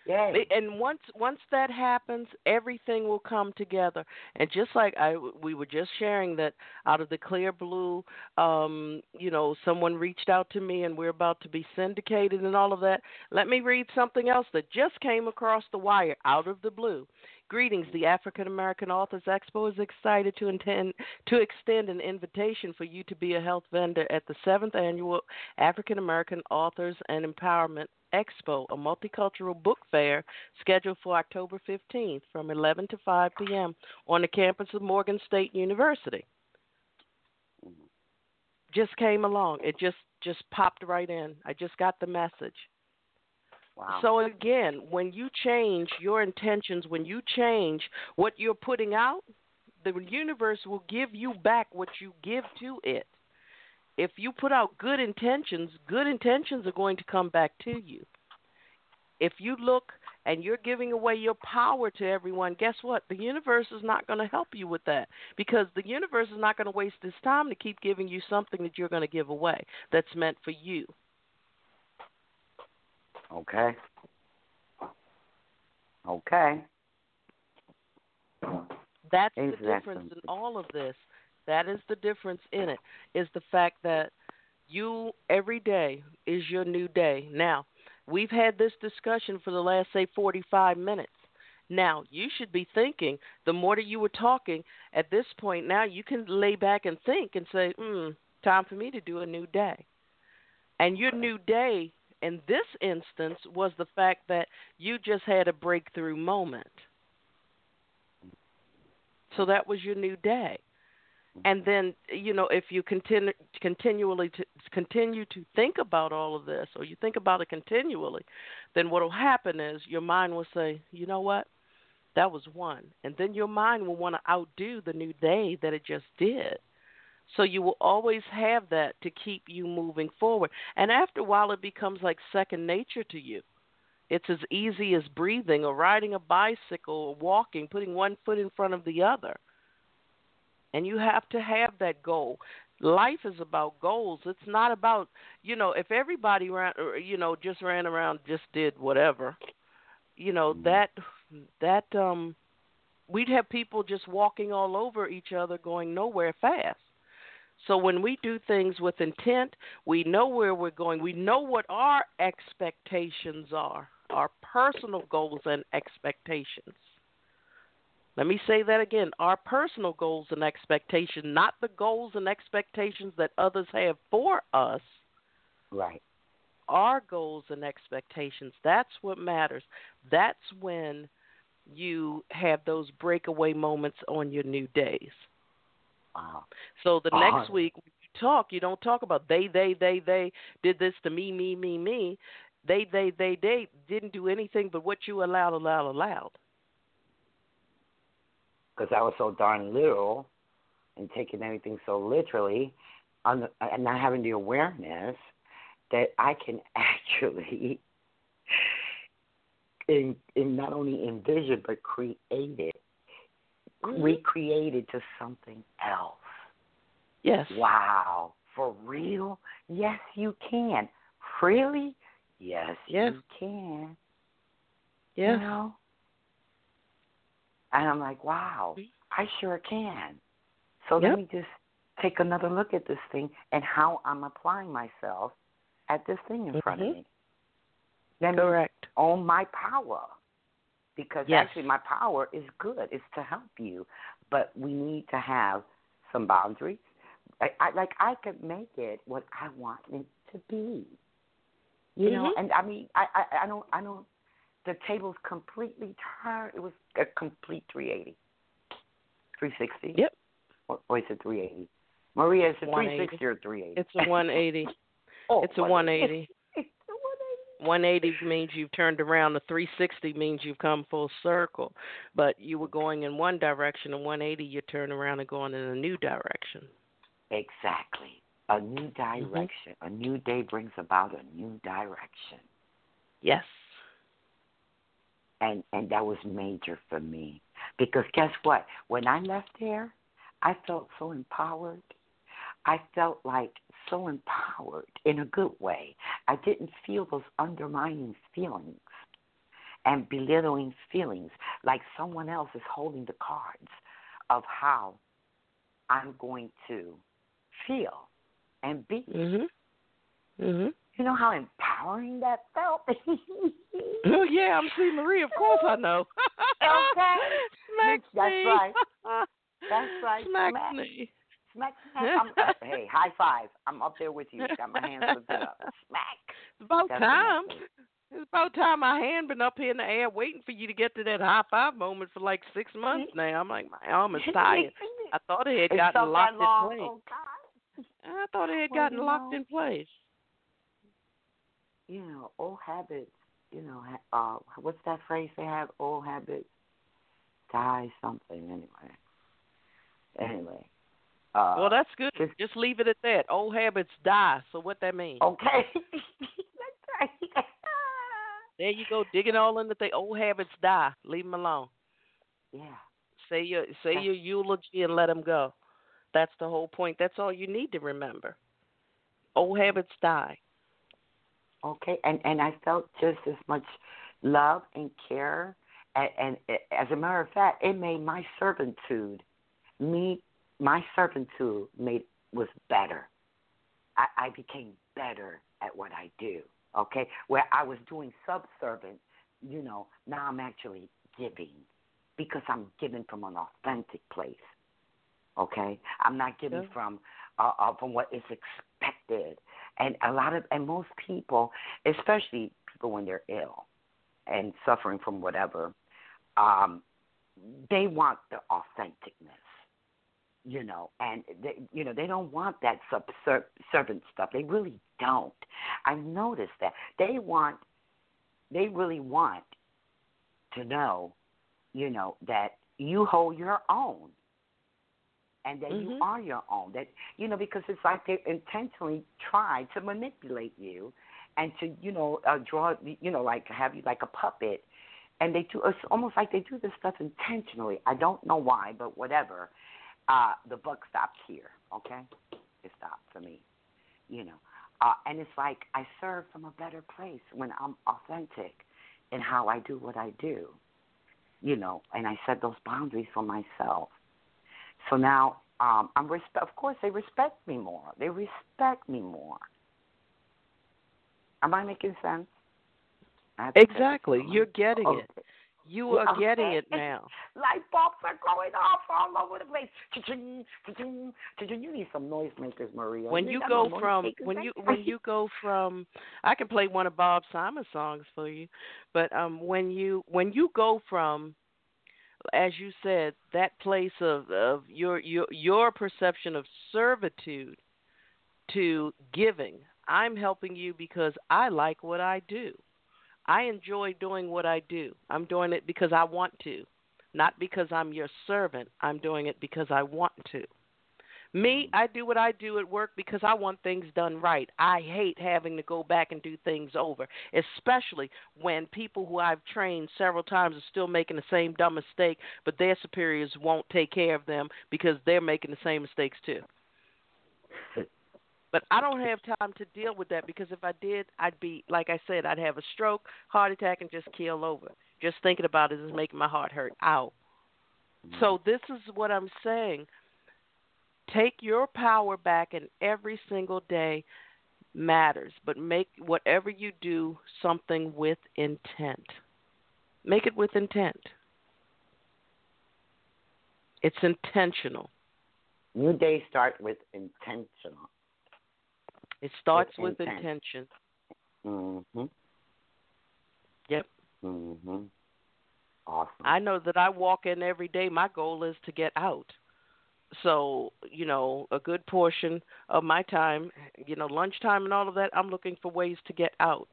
Yay. And once once that happens, everything will come together. And just like I we were just sharing that out of the clear blue, um, you know, someone reached out to me and we're about to be syndicated and all of that. Let me read something else that just came across the wire out of the blue. Greetings. The African American Authors Expo is excited to intend to extend an invitation for you to be a health vendor at the seventh annual African American Authors and Empowerment Expo, a multicultural book fair scheduled for October 15th from 11 to 5 p.m. on the campus of Morgan State University. Just came along. It just just popped right in. I just got the message. Wow. So again, when you change your intentions, when you change what you're putting out, the universe will give you back what you give to it. If you put out good intentions, good intentions are going to come back to you. If you look and you're giving away your power to everyone, guess what? The universe is not going to help you with that because the universe is not going to waste its time to keep giving you something that you're going to give away that's meant for you. Okay. Okay. That's the difference in all of this. That is the difference in it. Is the fact that you every day is your new day. Now, we've had this discussion for the last say 45 minutes. Now, you should be thinking the more that you were talking at this point now you can lay back and think and say, "Hmm, time for me to do a new day." And your new day in this instance was the fact that you just had a breakthrough moment. So that was your new day. And then, you know, if you continue continually to continue to think about all of this, or you think about it continually, then what will happen is your mind will say, you know what, that was one, and then your mind will want to outdo the new day that it just did. So you will always have that to keep you moving forward. And after a while, it becomes like second nature to you. It's as easy as breathing or riding a bicycle or walking, putting one foot in front of the other. And you have to have that goal. Life is about goals. It's not about, you know, if everybody ran, or, you know, just ran around, just did whatever, you know, Mhm. that that um we'd have people just walking all over each other going nowhere fast. So when we do things with intent, we know where we're going. We know what our expectations are, our personal goals and expectations. Let me say that again our personal goals and expectations, not the goals and expectations that others have for us. Right. Our goals and expectations. That's what matters. That's when you have those breakaway moments on your new days. Wow. So the next week when you talk, you don't talk about they, they, they, they did this to me, me, me, me. They, they, they, they didn't do anything but what you allowed, allowed, allowed. Because I was so darn literal and taking everything so literally, on the, and not having the awareness that I can actually, in, in not only envision but create it, Mhm. recreate it to something else. Yes. Wow. For real? Yes, you can. Really? Yes, Yes. you can. Yes. You know? And I'm like, wow, Mhm. I sure can. So Yep. let me just take another look at this thing and how I'm applying myself at this thing in front of Mhm. me. Let me Correct. own my power. Because Yes. actually, my power is good. It's to help you. But we need to have some boundaries. I, I like I could make it what I want it to be. You know, Mhm. and I mean, I, I I don't I don't. The table's completely turned. It was a complete 380, 360. Yep. Or, or is it 380? Maria, is it 180. 360 or 380? It's a 180. oh, it's a 180. It's a 180. 180 means you've turned around. The 360 means you've come full circle. But you were going in one direction, and 180 you turn around and going in a new direction. Exactly. A new Mm-hmm. direction. A new day brings about a new direction. Yes. And and that was major for me. Because guess what? When I left there, I felt so empowered. I felt like so empowered in a good way. I didn't feel those undermining feelings. and belittling feelings like someone else is holding the cards of how I'm going to feel and be. Mhm. Mhm. You know how empowering that felt? oh yeah, I'm C Marie, of course I know. okay. Smack That's me. right. That's right. Smack, Smack. me. Smack, smack. I'm, uh, hey, high five. I'm up there with you. Got my hands lifted up. Smack. It's about That's time. It's about time my hand been up here in the air waiting for you to get to that high five moment for like six months now. I'm like my arm is tired. I thought it had gotten locked in place. Oh I thought it had gotten locked in place. You know, old habits. You know, uh, what's that phrase they have? Old habits die something. Anyway. Anyway. Uh, well, that's good. just- Just leave it at that. Old habits die. So what that means? okay. That's right. There you go, digging all in the thing. Old habits die. Leave them alone. yeah. Say your say your eulogy and let them go. That's the whole point. That's all you need to remember. Old habits die. Okay, and and I felt just as much love and care, and, and as a matter of fact, it made my servitude, me, my servitude made was better. I, I became better at what I do. Okay, where I was doing subservient, you know, now I'm actually giving, because I'm giving from an authentic place. Okay, I'm not giving Yeah. from uh, uh, from what is expected and a lot of and most people especially people when they're ill and suffering from whatever um they want the authenticness you know and they you know they don't want that subservient stuff. They really don't. I've noticed that. They want they really want to know you know that you hold your own and that you Mhm. are your own. That you know, because it's like they intentionally try to manipulate you, and to you know uh, draw you know like have you like a puppet, and they do. It's almost like they do this stuff intentionally. I don't know why, but whatever. Uh, the buck stops here. Okay, it stopped for me. You know, uh, and it's like I serve from a better place when I'm authentic in how I do what I do. You know, and I set those boundaries for myself. So now um, I'm respect. Of course, they respect me more. They respect me more. Am I making sense? I have to check Exactly. You're getting it. You are Okay. getting it now. Light bulbs are going off all over the place. Cha-ching, cha-ching, cha-ching. You need some noisemakers, Maria. When ain't you go no from when you when you go from I can play one of Bob Simon's songs for you, but um when you when you go from as you said that place of of your your your perception of servitude to giving. I'm helping you because i like what i do. I enjoy doing what i do. I'm doing it because i want to not because i'm your servant. I'm doing it because i want to me i do what i do at work because i want things done right i hate having to go back and do things over especially when people who i've trained several times are still making the same dumb mistake but their superiors won't take care of them because they're making the same mistakes too but I don't have time to deal with that because if I did, I'd be like I said, I'd have a stroke, heart attack, and just keel over. Just thinking about it is making my heart hurt. Ow. So mm-hmm. this is what I'm saying. Take your power back, and every single day matters. But make whatever you do something with intent. Make it with intent. It's intentional. New day start with intentional. It starts With with intent. intention. Mhm. Yep. Mhm. Awesome. I know that I walk in every day. My goal is to get out. So, you know, a good portion of my time, you know, lunchtime and all of that, I'm looking for ways to get out.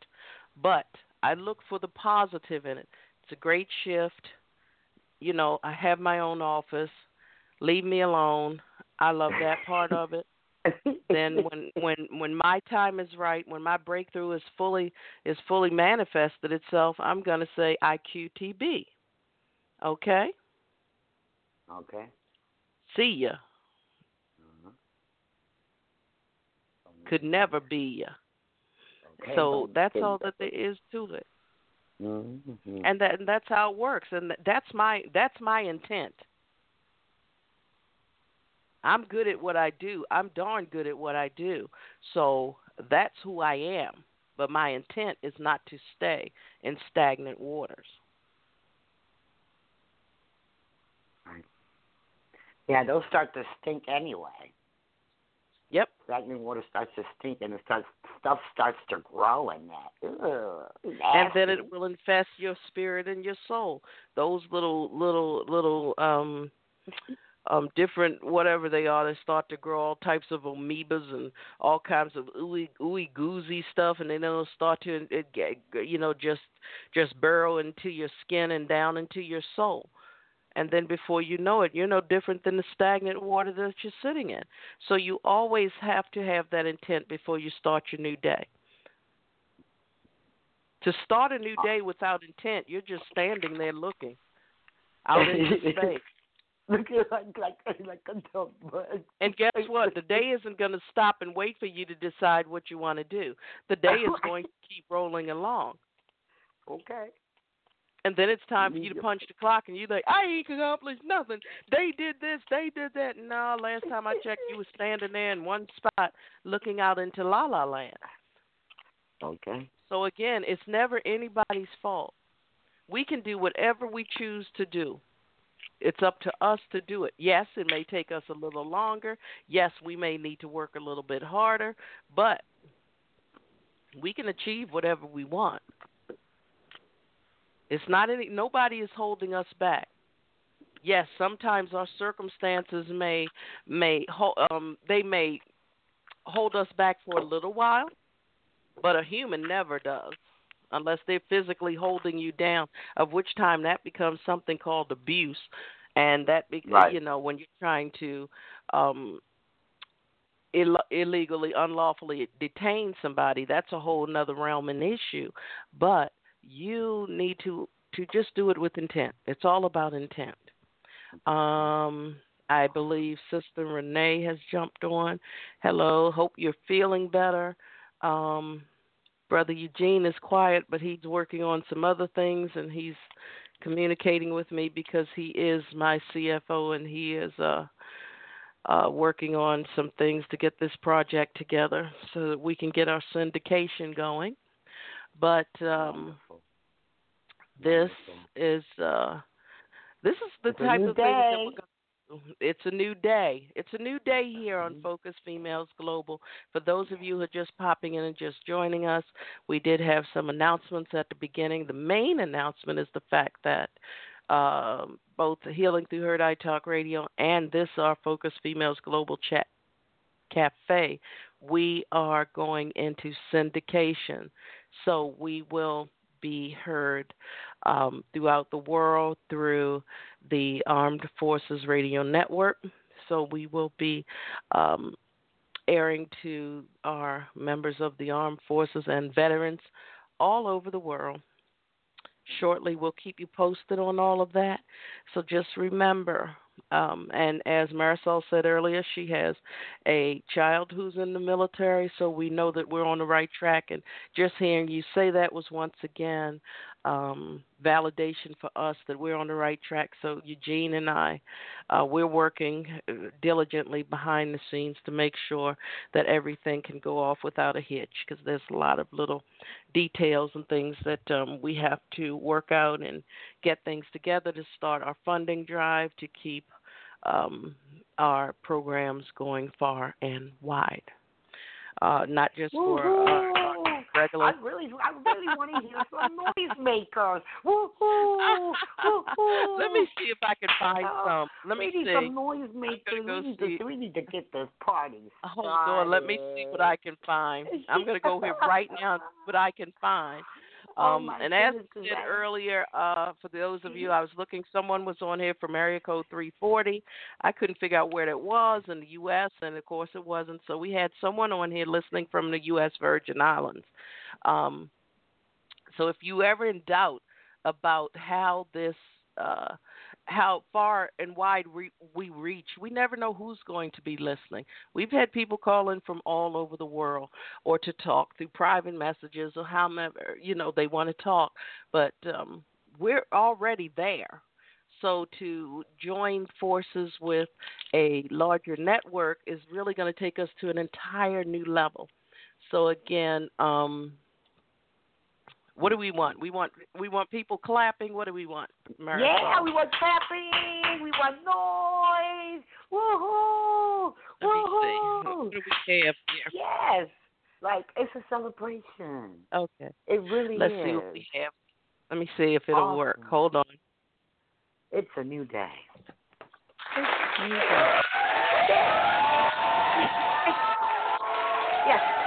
But I look for the positive in it. It's a great shift. You know, I have my own office. Leave me alone. I love that part of it. Then when when when my time is right, when my breakthrough is fully is fully manifested itself, I'm going to say IQTB. Okay? okay. See ya. Mhm. Could never be ya. Okay, So that's all that there is to it. Mm-hmm. And that and that's how it works. And that's my that's my intent. I'm good at what I do. I'm darn good at what I do. So that's who I am. But my intent is not to stay in stagnant waters. Right. Yeah, they'll start to stink anyway. Yep. Stagnant water starts to stink and it starts stuff starts to grow in that. Ugh, and then it will infest your spirit and your soul. Those little little little um um different whatever they are, they start to grow all types of amoebas and all kinds of ooey ooey goozy stuff, and then it'll start to it, get, you know just just burrow into your skin and down into your soul. And then before you know it, you're no different than the stagnant water that you're sitting in. So you always have to have that intent before you start your new day. To start a new ah. day without intent, you're just standing there looking out into space. Looking like like like a dumb bug. And guess what? The day isn't going to stop and wait for you to decide what you want to do. The day is going to keep rolling along. Okay. And then it's time for you to punch the clock, and you're like, I ain't accomplished nothing. They did this, they did that. No, last time I checked, you were standing there in one spot looking out into La La Land. Okay. So again, it's never anybody's fault. We can do whatever we choose to do. It's up to us to do it. Yes, it may take us a little longer. Yes, we may need to work a little bit harder, but we can achieve whatever we want. It's not any nobody is holding us back. Yes, sometimes our circumstances may may um they may hold us back for a little while, but a human never does unless they're physically holding you down of which time that becomes something called abuse and that be- Right. you know when you're trying to um Ill- illegally unlawfully detain somebody that's a whole nother realm and issue but you need to to just do it with intent it's all about intent um i believe sister renee has jumped on hello hope you're feeling better um brother eugene is quiet but he's working on some other things and he's communicating with me because he is my cfo and he is uh uh, working on some things to get this project together so that we can get our syndication going. But um. This is uh, this is the It's type of thing that we're going it's a new day. It's a new day here on. Focus Females Global. For those of you who are just popping in and just joining us, we did have some announcements at the beginning. The main announcement is the fact that um, both Healing Through Hurt Eye Talk Radio and this our Focus Females Global Chat Cafe, we are going into syndication. So we will be heard um, throughout the world through the Armed Forces Radio Network. So we will be um, airing to our members of the armed forces and veterans all over the world. Shortly, we'll keep you posted on all of that. So just remember, um, and as Marisol said earlier, she has a child who's in the military, so we know that we're on the right track. And just hearing you say that was once again um, validation for us that we're on the right track. So Eugene and I, uh, we're working uh, diligently behind the scenes to make sure that everything can go off without a hitch, because there's a lot of little details and things that um, we have to work out and get things together to start our funding drive to keep um, our programs going far and wide. Uh, not just for our, our Woohoo! Regular I really, I really want to hear some noisemakers. Woohoo! Woohoo! Let me see if I can find Oh, some. Let me see. some noisemakers. go we, need to, we need to get this party Hold on, let me see what I can find. I'm gonna go here right now and see what I can find. Oh, Um, my and as I said earlier, uh, for those of you, I was looking. Someone was on here from area code 340. I couldn't figure out where that was in the U.S., and of course it wasn't. So we had someone on here listening from the U.S. Virgin Islands. Um, so if you ever in doubt about how this uh, how far and wide we, we reach. We never know who's going to be listening. We've had people calling from all over the world or to talk through private messages or however, you know, they want to talk. But um, we're already there. So to join forces with a larger network is really going to take us to an entire new level. So again, um, what do we want? We want we want people clapping. What do we want? Marisol? Yeah, we want clapping. We want noise. Woohoo! Woohoo! What do we have here? Yes, like it's a celebration. Okay. It really Let's is. see what we have. Let me see if it'll awesome. work. Hold on. It's a new day. It's a new day. yes.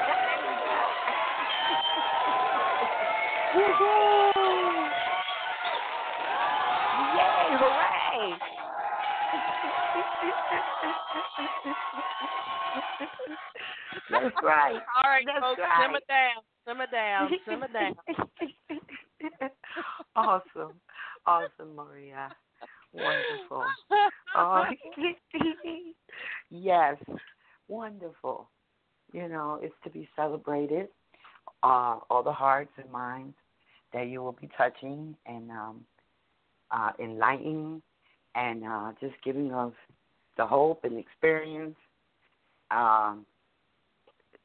Woohoo! Yay! Hooray! That's right. All right, That's folks, right. simmer down, simmer down, simmer down. awesome, awesome, Maria. Wonderful. Oh, yes, wonderful. You know, it's to be celebrated. Uh, all the hearts and minds that you will be touching and um, uh, enlightening and uh, just giving us the hope and experience. Um,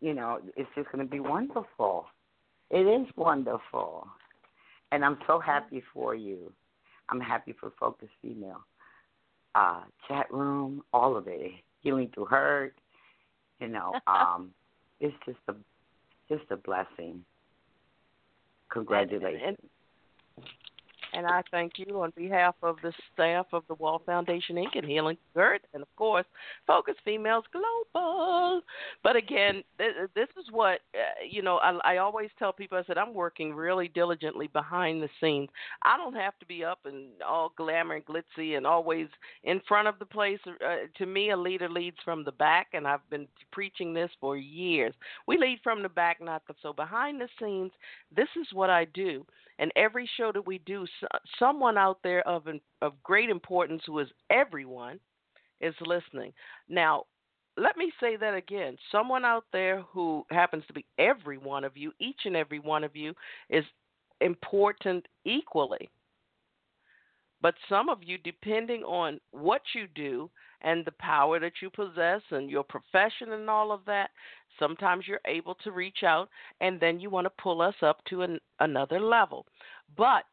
you know, it's just going to be wonderful. It is wonderful. And I'm so happy for you. I'm happy for Focus Female. Uh, chat room, all of it. Healing through hurt. You know, um, it's just a just a blessing. Congratulations. And, I thank you on behalf of the staff of the Wall Foundation Inc. and Healing Hurt, and of course, Focus Females Global. But again, this is what uh, you know. I, I always tell people. I said I'm working really diligently behind the scenes. I don't have to be up and all glamour and glitzy and always in front of the place. Uh, to me, a leader leads from the back, and I've been preaching this for years. We lead from the back, not the so behind the scenes. This is what I do. And every show that we do, someone out there of of great importance, who is everyone, is listening. Now, let me say that again. Someone out there who happens to be every one of you, each and every one of you, is important equally. But some of you, depending on what you do and the power that you possess and your profession and all of that, sometimes you're able to reach out and then you want to pull us up to an, another level. But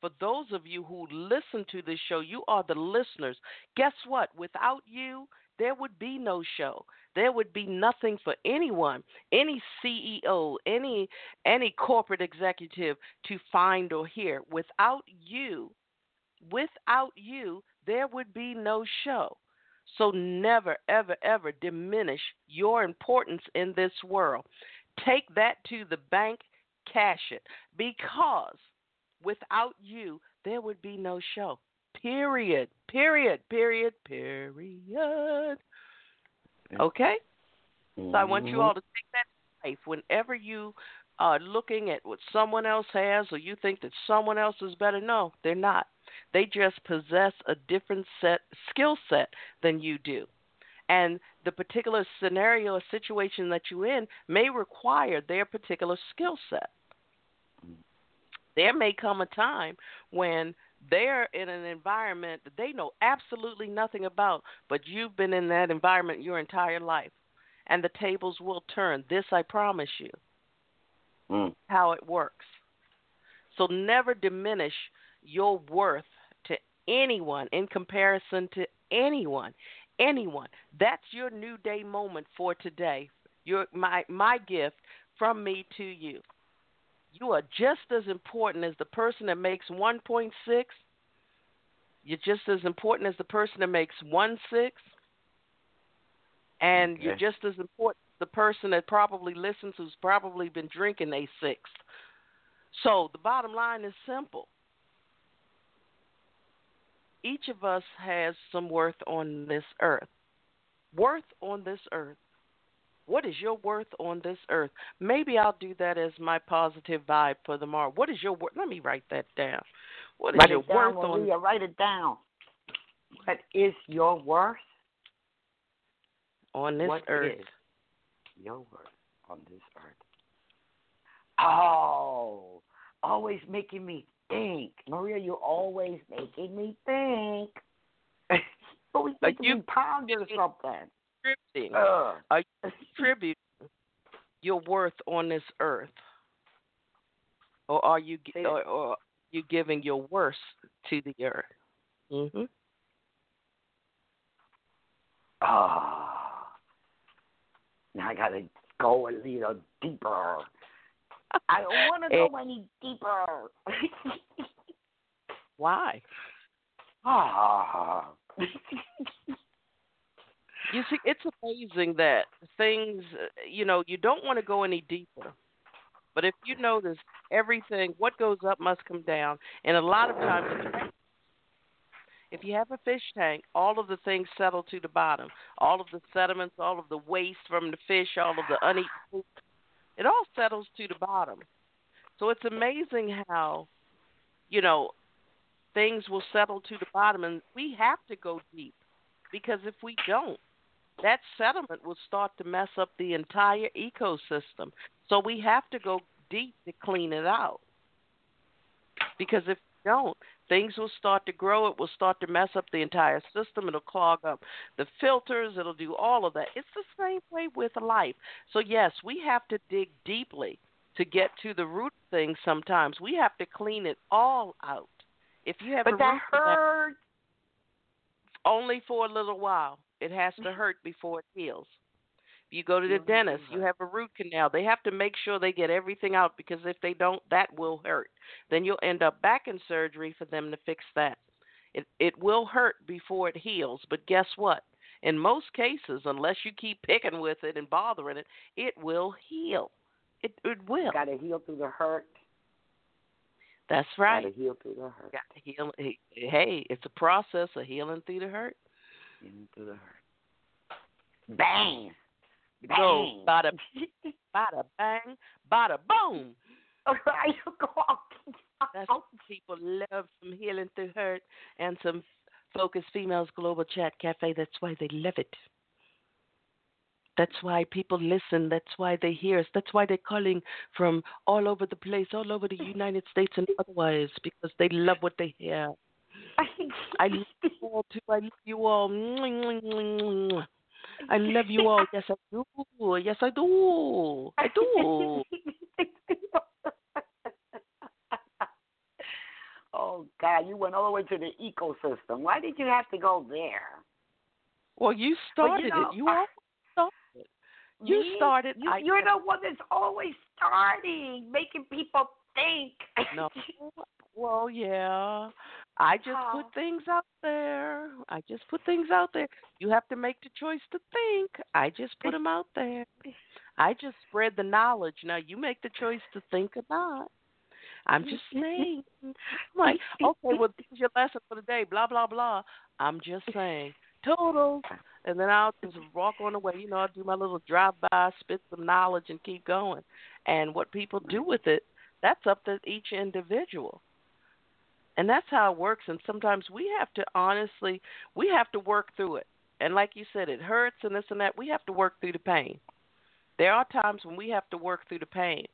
for those of you who listen to this show, you are the listeners. Guess what? Without you, there would be no show. There would be nothing for anyone, any CEO, any any corporate executive to find or hear. Without you, without you, there would be no show. So never, ever, ever diminish your importance in this world. Take that to the bank, cash it, because without you, there would be no show. Period. Period. Period. Period. Okay? Mm-hmm. So I want you mm-hmm. all to take that life whenever you are looking at what someone else has or you think that someone else is better. No, they're not. They just possess a different set skill set than you do. And the particular scenario or situation that you're in may require their particular skill set. There may come a time when they're in an environment that they know absolutely nothing about, but you've been in that environment your entire life. And the tables will turn. This I promise you. Mm. How it works. So never diminish your worth to anyone in comparison to anyone. Anyone. That's your new day moment for today. Your my my gift from me to you. You are just as important as the person that makes 1.6. You're just as important as the person that makes 1.6. And okay. you're just as important as the person that probably listens who's probably been drinking a sixth. So the bottom line is simple. Each of us has some worth on this earth. Worth on this earth. What is your worth on this earth? Maybe I'll do that as my positive vibe for tomorrow. What is your worth? Let me write that down. What is write your it down, worth Maria, on write it down. What is your worth? on this What earth? your worth on this earth? Oh, always making me think. Maria, you're always making me think. always Like making you- ponder something. Contributing. Are you contributing your worth on this earth, or are you or, or are you giving your worth to the earth? hmm Oh. Now I gotta go a little deeper. I don't want to go any deeper. Why? Ah. You see, it's amazing that things, you know, you don't want to go any deeper. But if you notice, everything, what goes up must come down. And a lot of times, if you have a fish tank, all of the things settle to the bottom. All of the sediments, all of the waste from the fish, all of the uneaten food, it all settles to the bottom. So it's amazing how, you know, things will settle to the bottom. And we have to go deep because if we don't, that sediment will start to mess up the entire ecosystem. So we have to go deep to clean it out. Because if we don't, things will start to grow. It will start to mess up the entire system. It'll clog up the filters. It'll do all of that. It's the same way with life. So, yes, we have to dig deeply to get to the root of things sometimes. We have to clean it all out. If you have a but that hurts. only for a little while. It has to hurt before it heals. You go to the dentist, you have a root canal. They have to make sure they get everything out because if they don't, that will hurt. Then you'll end up back in surgery for them to fix that. It it will hurt before it heals, but guess what? In most cases, unless you keep picking with it and bothering it, it will heal. It it will. Gotta heal through the hurt. That's right. Gotta heal through the hurt. Got to heal. Hey, it's a process of healing through the hurt. Healing through the hurt. Bang. Go, bada bada bang, bada boom. Right, go on. That's what people love some healing through hurt and some Focus Females Global Chat Cafe. That's why they love it. That's why people listen. That's why they hear us. That's why they're calling from all over the place, all over the United States and otherwise, because they love what they hear. I love you all too. I love you all. I love you all. Yes, I do. Yes, I do. I do. oh God, you went all the way to the ecosystem. Why did you have to go there? Well, you started you know, it. You all started. You Me? started. You, I you're the one that's always starting, making people think. No. Well, yeah. I just Oh. put things out there. I just put things out there. You have to make the choice to think. I just put them out there. Eh. I just spread the knowledge. Now you make the choice to think or not. I'm just saying. I'm like, okay, well, this is your lesson for the day. Blah blah blah. I'm just saying. Toodles. And then I'll just walk on the way. You know, I'll do my little drive by, spit some knowledge, and keep going. And what people do with it, that's up to each individual. And that's how it works. And sometimes we have to honestly, we have to work through it. And like you said, it hurts and this and that. We have to work through the pain. There are times when we have to work through the pain.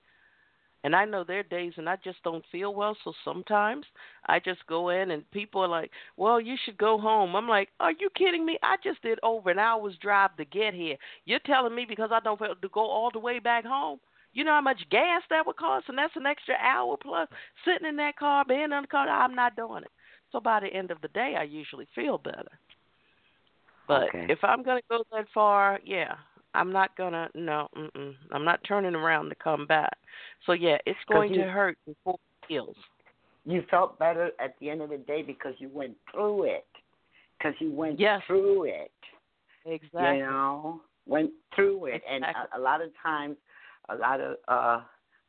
And I know there are days and I just don't feel well. So sometimes I just go in and people are like, well, you should go home. I'm like, are you kidding me? I just did over an hour's drive to get here. You're telling me because I don't feel to go all the way back home? You know how much gas that would cost, and that's an extra hour plus sitting in that car, being in the car. I'm not doing it. So by the end of the day, I usually feel better. But Okay. if I'm gonna go that far, yeah, I'm not gonna. No, mm-mm, I'm not turning around to come back. So yeah, it's going you- to hurt before it heals. you felt better at the end of the day because you went through it. Because you went Yes. through it. Exactly. You know, went through it, and a, a lot of times, a lot of uh,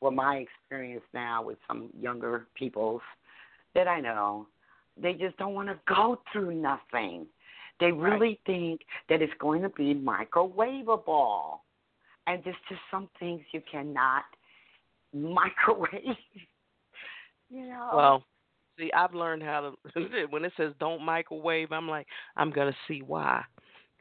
well, my experience now with some younger peoples that I know, they just don't want to go through nothing. They Right. really think that it's going to be microwavable, and there's just some things you cannot microwave. You know. Well, see, I've learned how to. when it says don't microwave, I'm like, I'm gonna see why,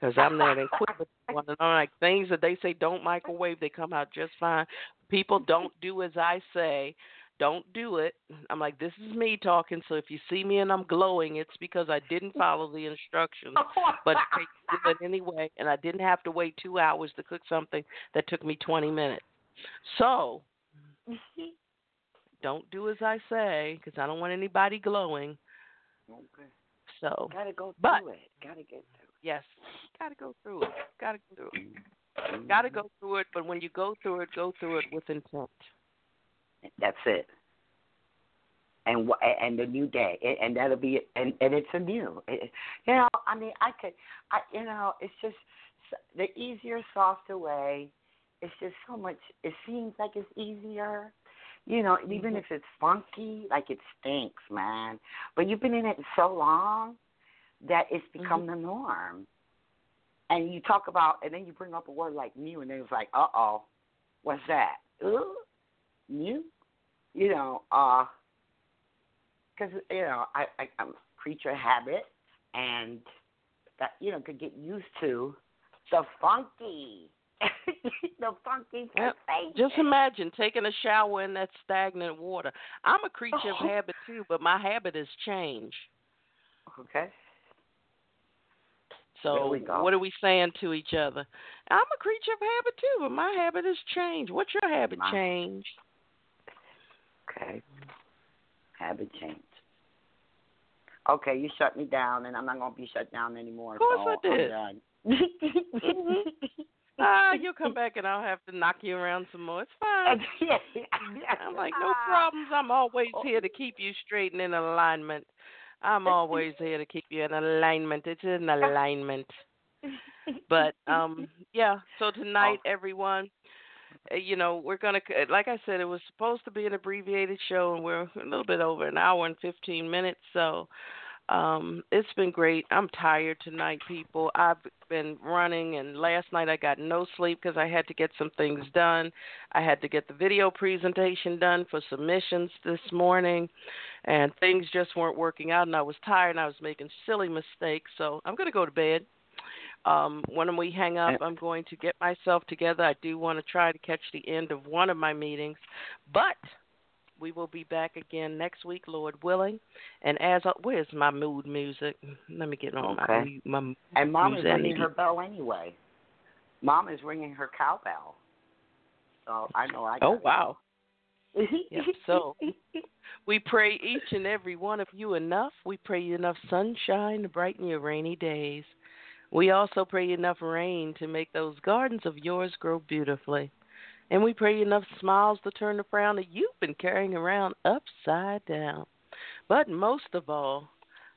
because I'm that inquisitive one. And like, things that they say don't microwave, they come out just fine. People don't do as I say. Don't do it. I'm like, this is me talking. So if you see me and I'm glowing, it's because I didn't follow the instructions. But I did it anyway, and I didn't have to wait two hours to cook something that took me 20 minutes. So mm-hmm. don't do as I say because I don't want anybody glowing. Okay. So Gotta go through But- it. Gotta get through yes, gotta go through it. Gotta go through it. it. Gotta go through it. But when you go through it, go through it with intent. That's it. And and the new day, and, that'll be and and it's a new. It, you know, I mean, I could, I you know, it's just the easier, softer way. It's just so much. It seems like it's easier. You know, even Mhm. if it's funky, like it stinks, man. But you've been in it so long that it's become the norm. And you talk about, and then you bring up a word like new, and then it's like, uh oh, what's that? Ooh, new? You know, uh, because you know, I, I I'm a creature of habit, and that you know could get used to the funky, the funky Yep. sensation. Just imagine taking a shower in that stagnant water. I'm a creature of Oh. habit too, but my habit has changed. okay. So There we go. what are we saying to each other? I'm a creature of habit too, but my habit has changed. What's your habit My- change? Okay. Habit change. Okay, you shut me down, and I'm not gonna be shut down anymore. Of course so I did. Mhm. done. Ah, you'll come back and I'll have to knock you around some more. It's fine. I'm like, no problems. I'm always here to keep you straight and in alignment. I'm always here to keep you in alignment. It's in alignment. But um yeah, so tonight everyone uh, you know, we're going to like I said it was supposed to be an abbreviated show and we're a little bit over an hour and 15 minutes. So um it's been great. I'm tired tonight, people. I've been running and last night I got no sleep because I had to get some things done. I had to get the video presentation done for submissions this morning and things just weren't working out and I was tired and I was making silly mistakes. So I'm going to go to bed. Um, when we hang up, I'm going to get myself together. I do want to try to catch the end of one of my meetings, but we will be back again next week, Lord willing. And as I, where's my mood music? Let me get on Okay. my my and mom is ringing her bell anyway. Mom is ringing her cowbell. So I know I. Oh wow. Yep, so- We pray each and every one of you enough. We pray you enough sunshine to brighten your rainy days. We also pray you enough rain to make those gardens of yours grow beautifully. And we pray enough smiles to turn the frown that you've been carrying around upside down. But most of all,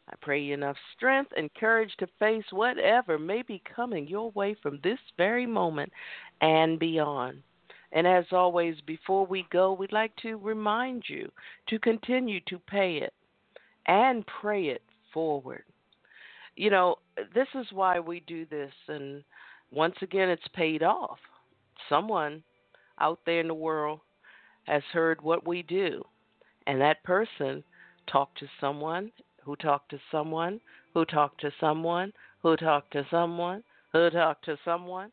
I pray you enough strength and courage to face whatever may be coming your way from this very moment and beyond. And as always, before we go, we'd like to remind you to continue to pay it and pray it forward. You know, this is why we do this, and once again, it's paid off. Someone out there in the world has heard what we do, and that person talked to someone who talked to someone who talked to someone who talked to someone who talked to someone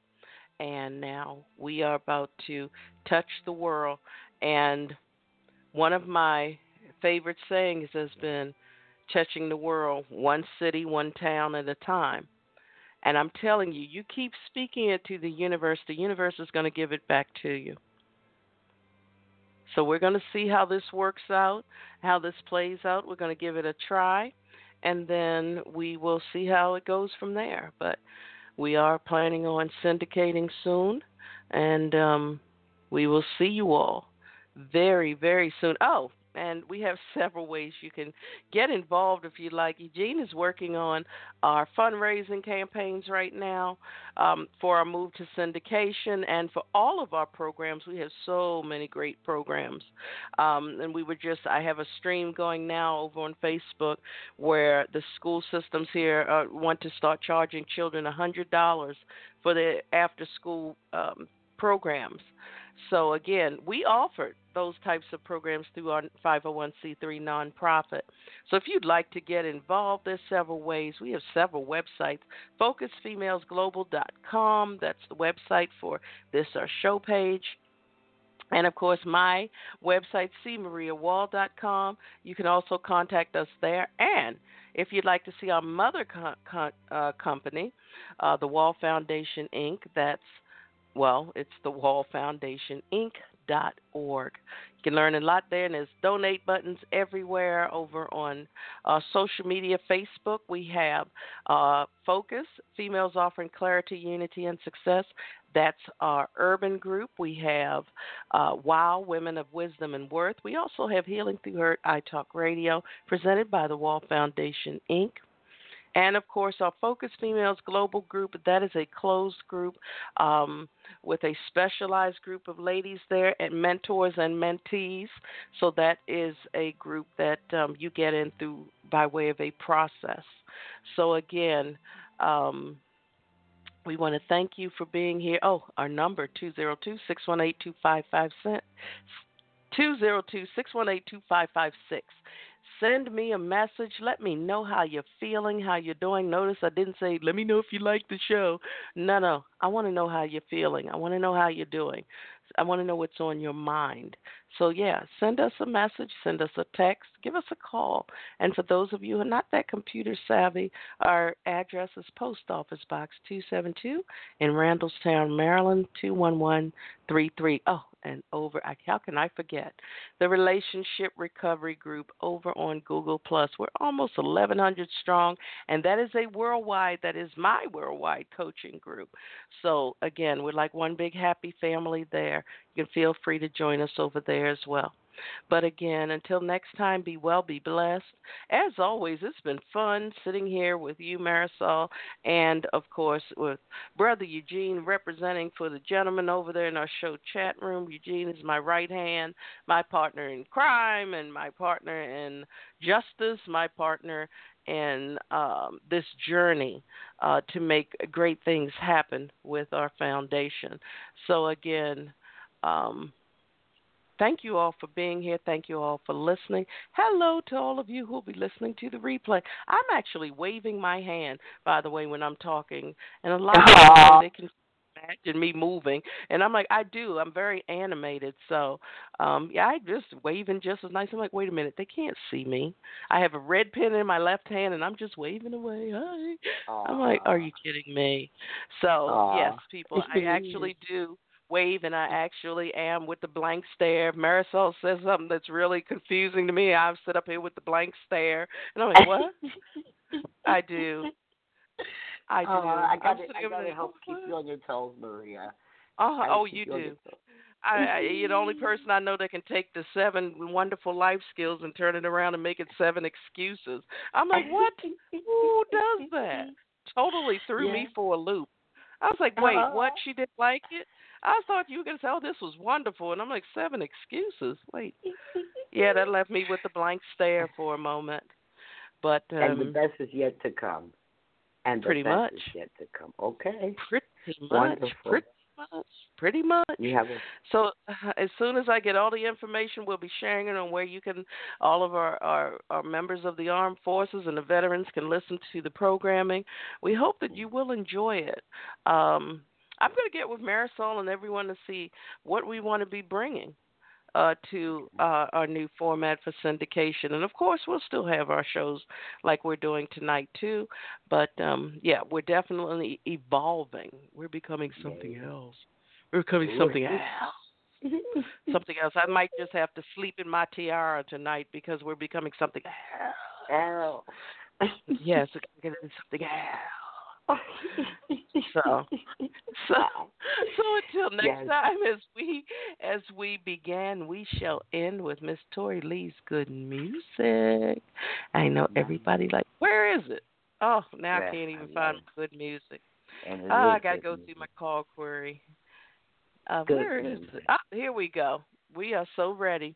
and now we are about to touch the world. And one of my favorite sayings has been touching the world one city, one town at a time. And I'm telling you, you keep speaking it to the universe, the universe is going to give it back to you. So we're going to see how this works out, how this plays out. We're going to give it a try, and then we will see how it goes from there. But we are planning on syndicating soon, and um, we will see you all very, very soon. Oh, and we have several ways you can get involved if you'd like. Eugene is working on our fundraising campaigns right now um, for our move to syndication and for all of our programs. We have so many great programs. Um, and we were just, I have a stream going now over on Facebook where the school systems here uh, want to start charging children $100 for their after school um, programs. So again, we offered those types of programs through our 501c3 nonprofit. So if you'd like to get involved, there's several ways. We have several websites. FocusFemalesGlobal.com, that's the website for this our show page. And of course, my website, cmariawall.com. You can also contact us there. And if you'd like to see our mother co- co- uh, company, uh, the Wall Foundation Inc., that's well, it's the Wall Foundation Inc. Dot org. You can learn a lot there, and there's donate buttons everywhere over on uh, social media. Facebook, we have uh, Focus, Females Offering Clarity, Unity, and Success. That's our urban group. We have uh, WOW, Women of Wisdom and Worth. We also have Healing Through Hurt, iTalk Radio, presented by the Wall Foundation, Inc. And of course, our Focus Females Global Group, that is a closed group um, with a specialized group of ladies there and mentors and mentees. So that is a group that um, you get in through by way of a process. So again, um, we want to thank you for being here. Oh, our number 202 618 2556. 202 618 2556 send me a message. Let me know how you're feeling, how you're doing. Notice I didn't say, let me know if you like the show. No, no. I want to know how you're feeling. I want to know how you're doing. I want to know what's on your mind. So, yeah, send us a message, send us a text, give us a call. And for those of you who are not that computer savvy, our address is Post Office Box 272 in Randallstown, Maryland 21133. Oh, and over. How can I forget the Relationship Recovery Group over on Google Plus? We're almost 1,100 strong, and that is a worldwide. That is my worldwide coaching group. So again, we're like one big happy family there. You can feel free to join us over there as well. But again, until next time, be well, be blessed. As always, it's been fun sitting here with you, Marisol, and of course with Brother Eugene representing for the gentleman over there in our show chat room. Eugene is my right hand, my partner in crime, and my partner in justice, my partner in um, this journey uh, to make great things happen with our foundation. So, again, um, Thank you all for being here. Thank you all for listening. Hello to all of you who will be listening to the replay. I'm actually waving my hand, by the way, when I'm talking, and a lot of people they can imagine me moving, and I'm like, I do. I'm very animated, so um, yeah, I just waving just as nice. I'm like, wait a minute, they can't see me. I have a red pen in my left hand, and I'm just waving away. Hi. I'm like, are you kidding me? So Aww. yes, people, I actually do wave and I actually am with the blank stare. If Marisol says something that's really confusing to me, I sit up here with the blank stare and I'm like, What? I do. I do. Uh, I I gotta help keep you on your toes, Maria. Uh, oh, you do. I, I, you're the only person I know that can take the seven wonderful life skills and turn it around and make it seven excuses. I'm like, what? Who does that? Totally threw yeah. me for a loop. I was like, wait, uh-huh. what? She didn't like it? I thought you were going to say, oh, this was wonderful. And I'm like, seven excuses. Wait. yeah, that left me with a blank stare for a moment. But um, And the best is yet to come. And the pretty much. is yet to come. Okay. Pretty much. Wonderful. Pretty much. Pretty much. You have a, So uh, as soon as I get all the information, we'll be sharing it on where you can, all of our, our, our members of the armed forces and the veterans can listen to the programming. We hope that you will enjoy it. Um, I'm going to get with Marisol and everyone to see what we want to be bringing uh, to uh, our new format for syndication. And of course, we'll still have our shows like we're doing tonight too. But um, yeah, we're definitely evolving. We're becoming something else. We're becoming something else. something else. I might just have to sleep in my tiara tonight because we're becoming something else. yes, we're something else so, so, so until next Yes. time, as we as we began, we shall end with Miss Tori Lee's good music. I know everybody like, where is it? Oh, now I can't even I find good music. and Oh, I gotta go music. through my call query. Uh, where is it? Ah, here we go. We are so ready.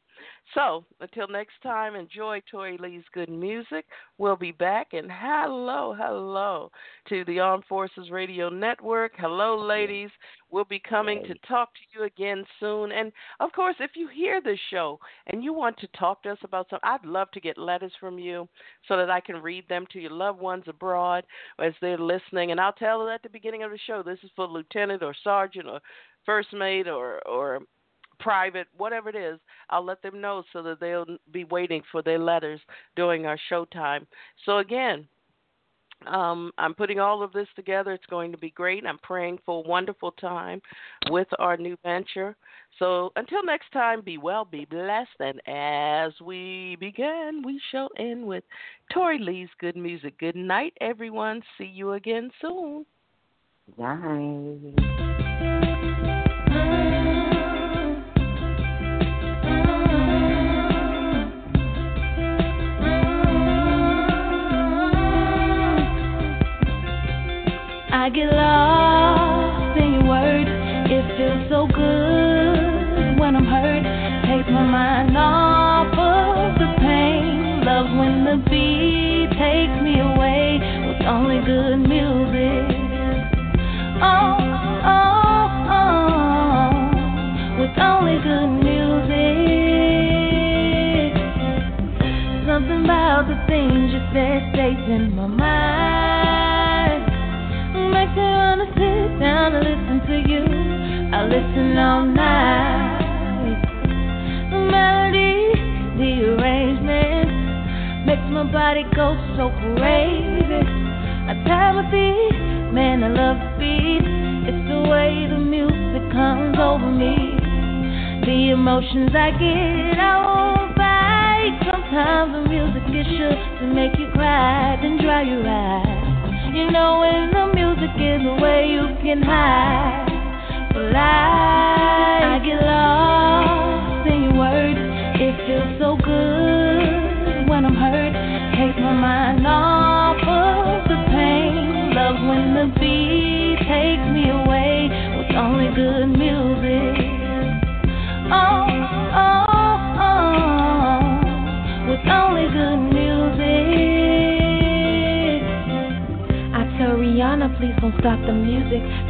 So until next time, enjoy Tori Lee's good music. We'll be back. And hello, hello to the Armed Forces Radio Network. Hello, ladies. We'll be coming to talk to you again soon. And of course, if you hear this show and you want to talk to us about something, I'd love to get letters from you so that I can read them to your loved ones abroad as they're listening. And I'll tell them at the beginning of the show this is for lieutenant or sergeant or first mate or or private, whatever it is, I'll let them know so that they'll be waiting for their letters during our showtime. So again, um, I'm putting all of this together. It's going to be great. I'm praying for a wonderful time with our new venture. So until next time, be well, be blessed, and as we begin, we shall end with Tori Lee's good music. Good night, everyone. See you again soon. Night. I get lost in your words. It feels so good when I'm hurt. Takes my mind off of the pain. Love when the beat takes me away with only good music. Oh, oh, oh, with only good music. Something about the things you said stays in my mind you. Cry, then dry your eyes. You know when the music is away, you can hide. Please don't stop the music.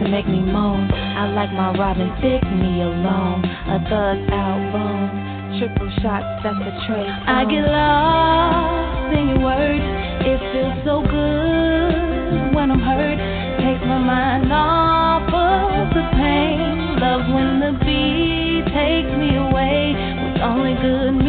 to make me moan. I like my Robin Thicke, me alone. A thug album, triple shots, that's a trace. I get lost in your words. It feels so good when I'm hurt. Takes my mind off of the pain. Love when the beat takes me away with only good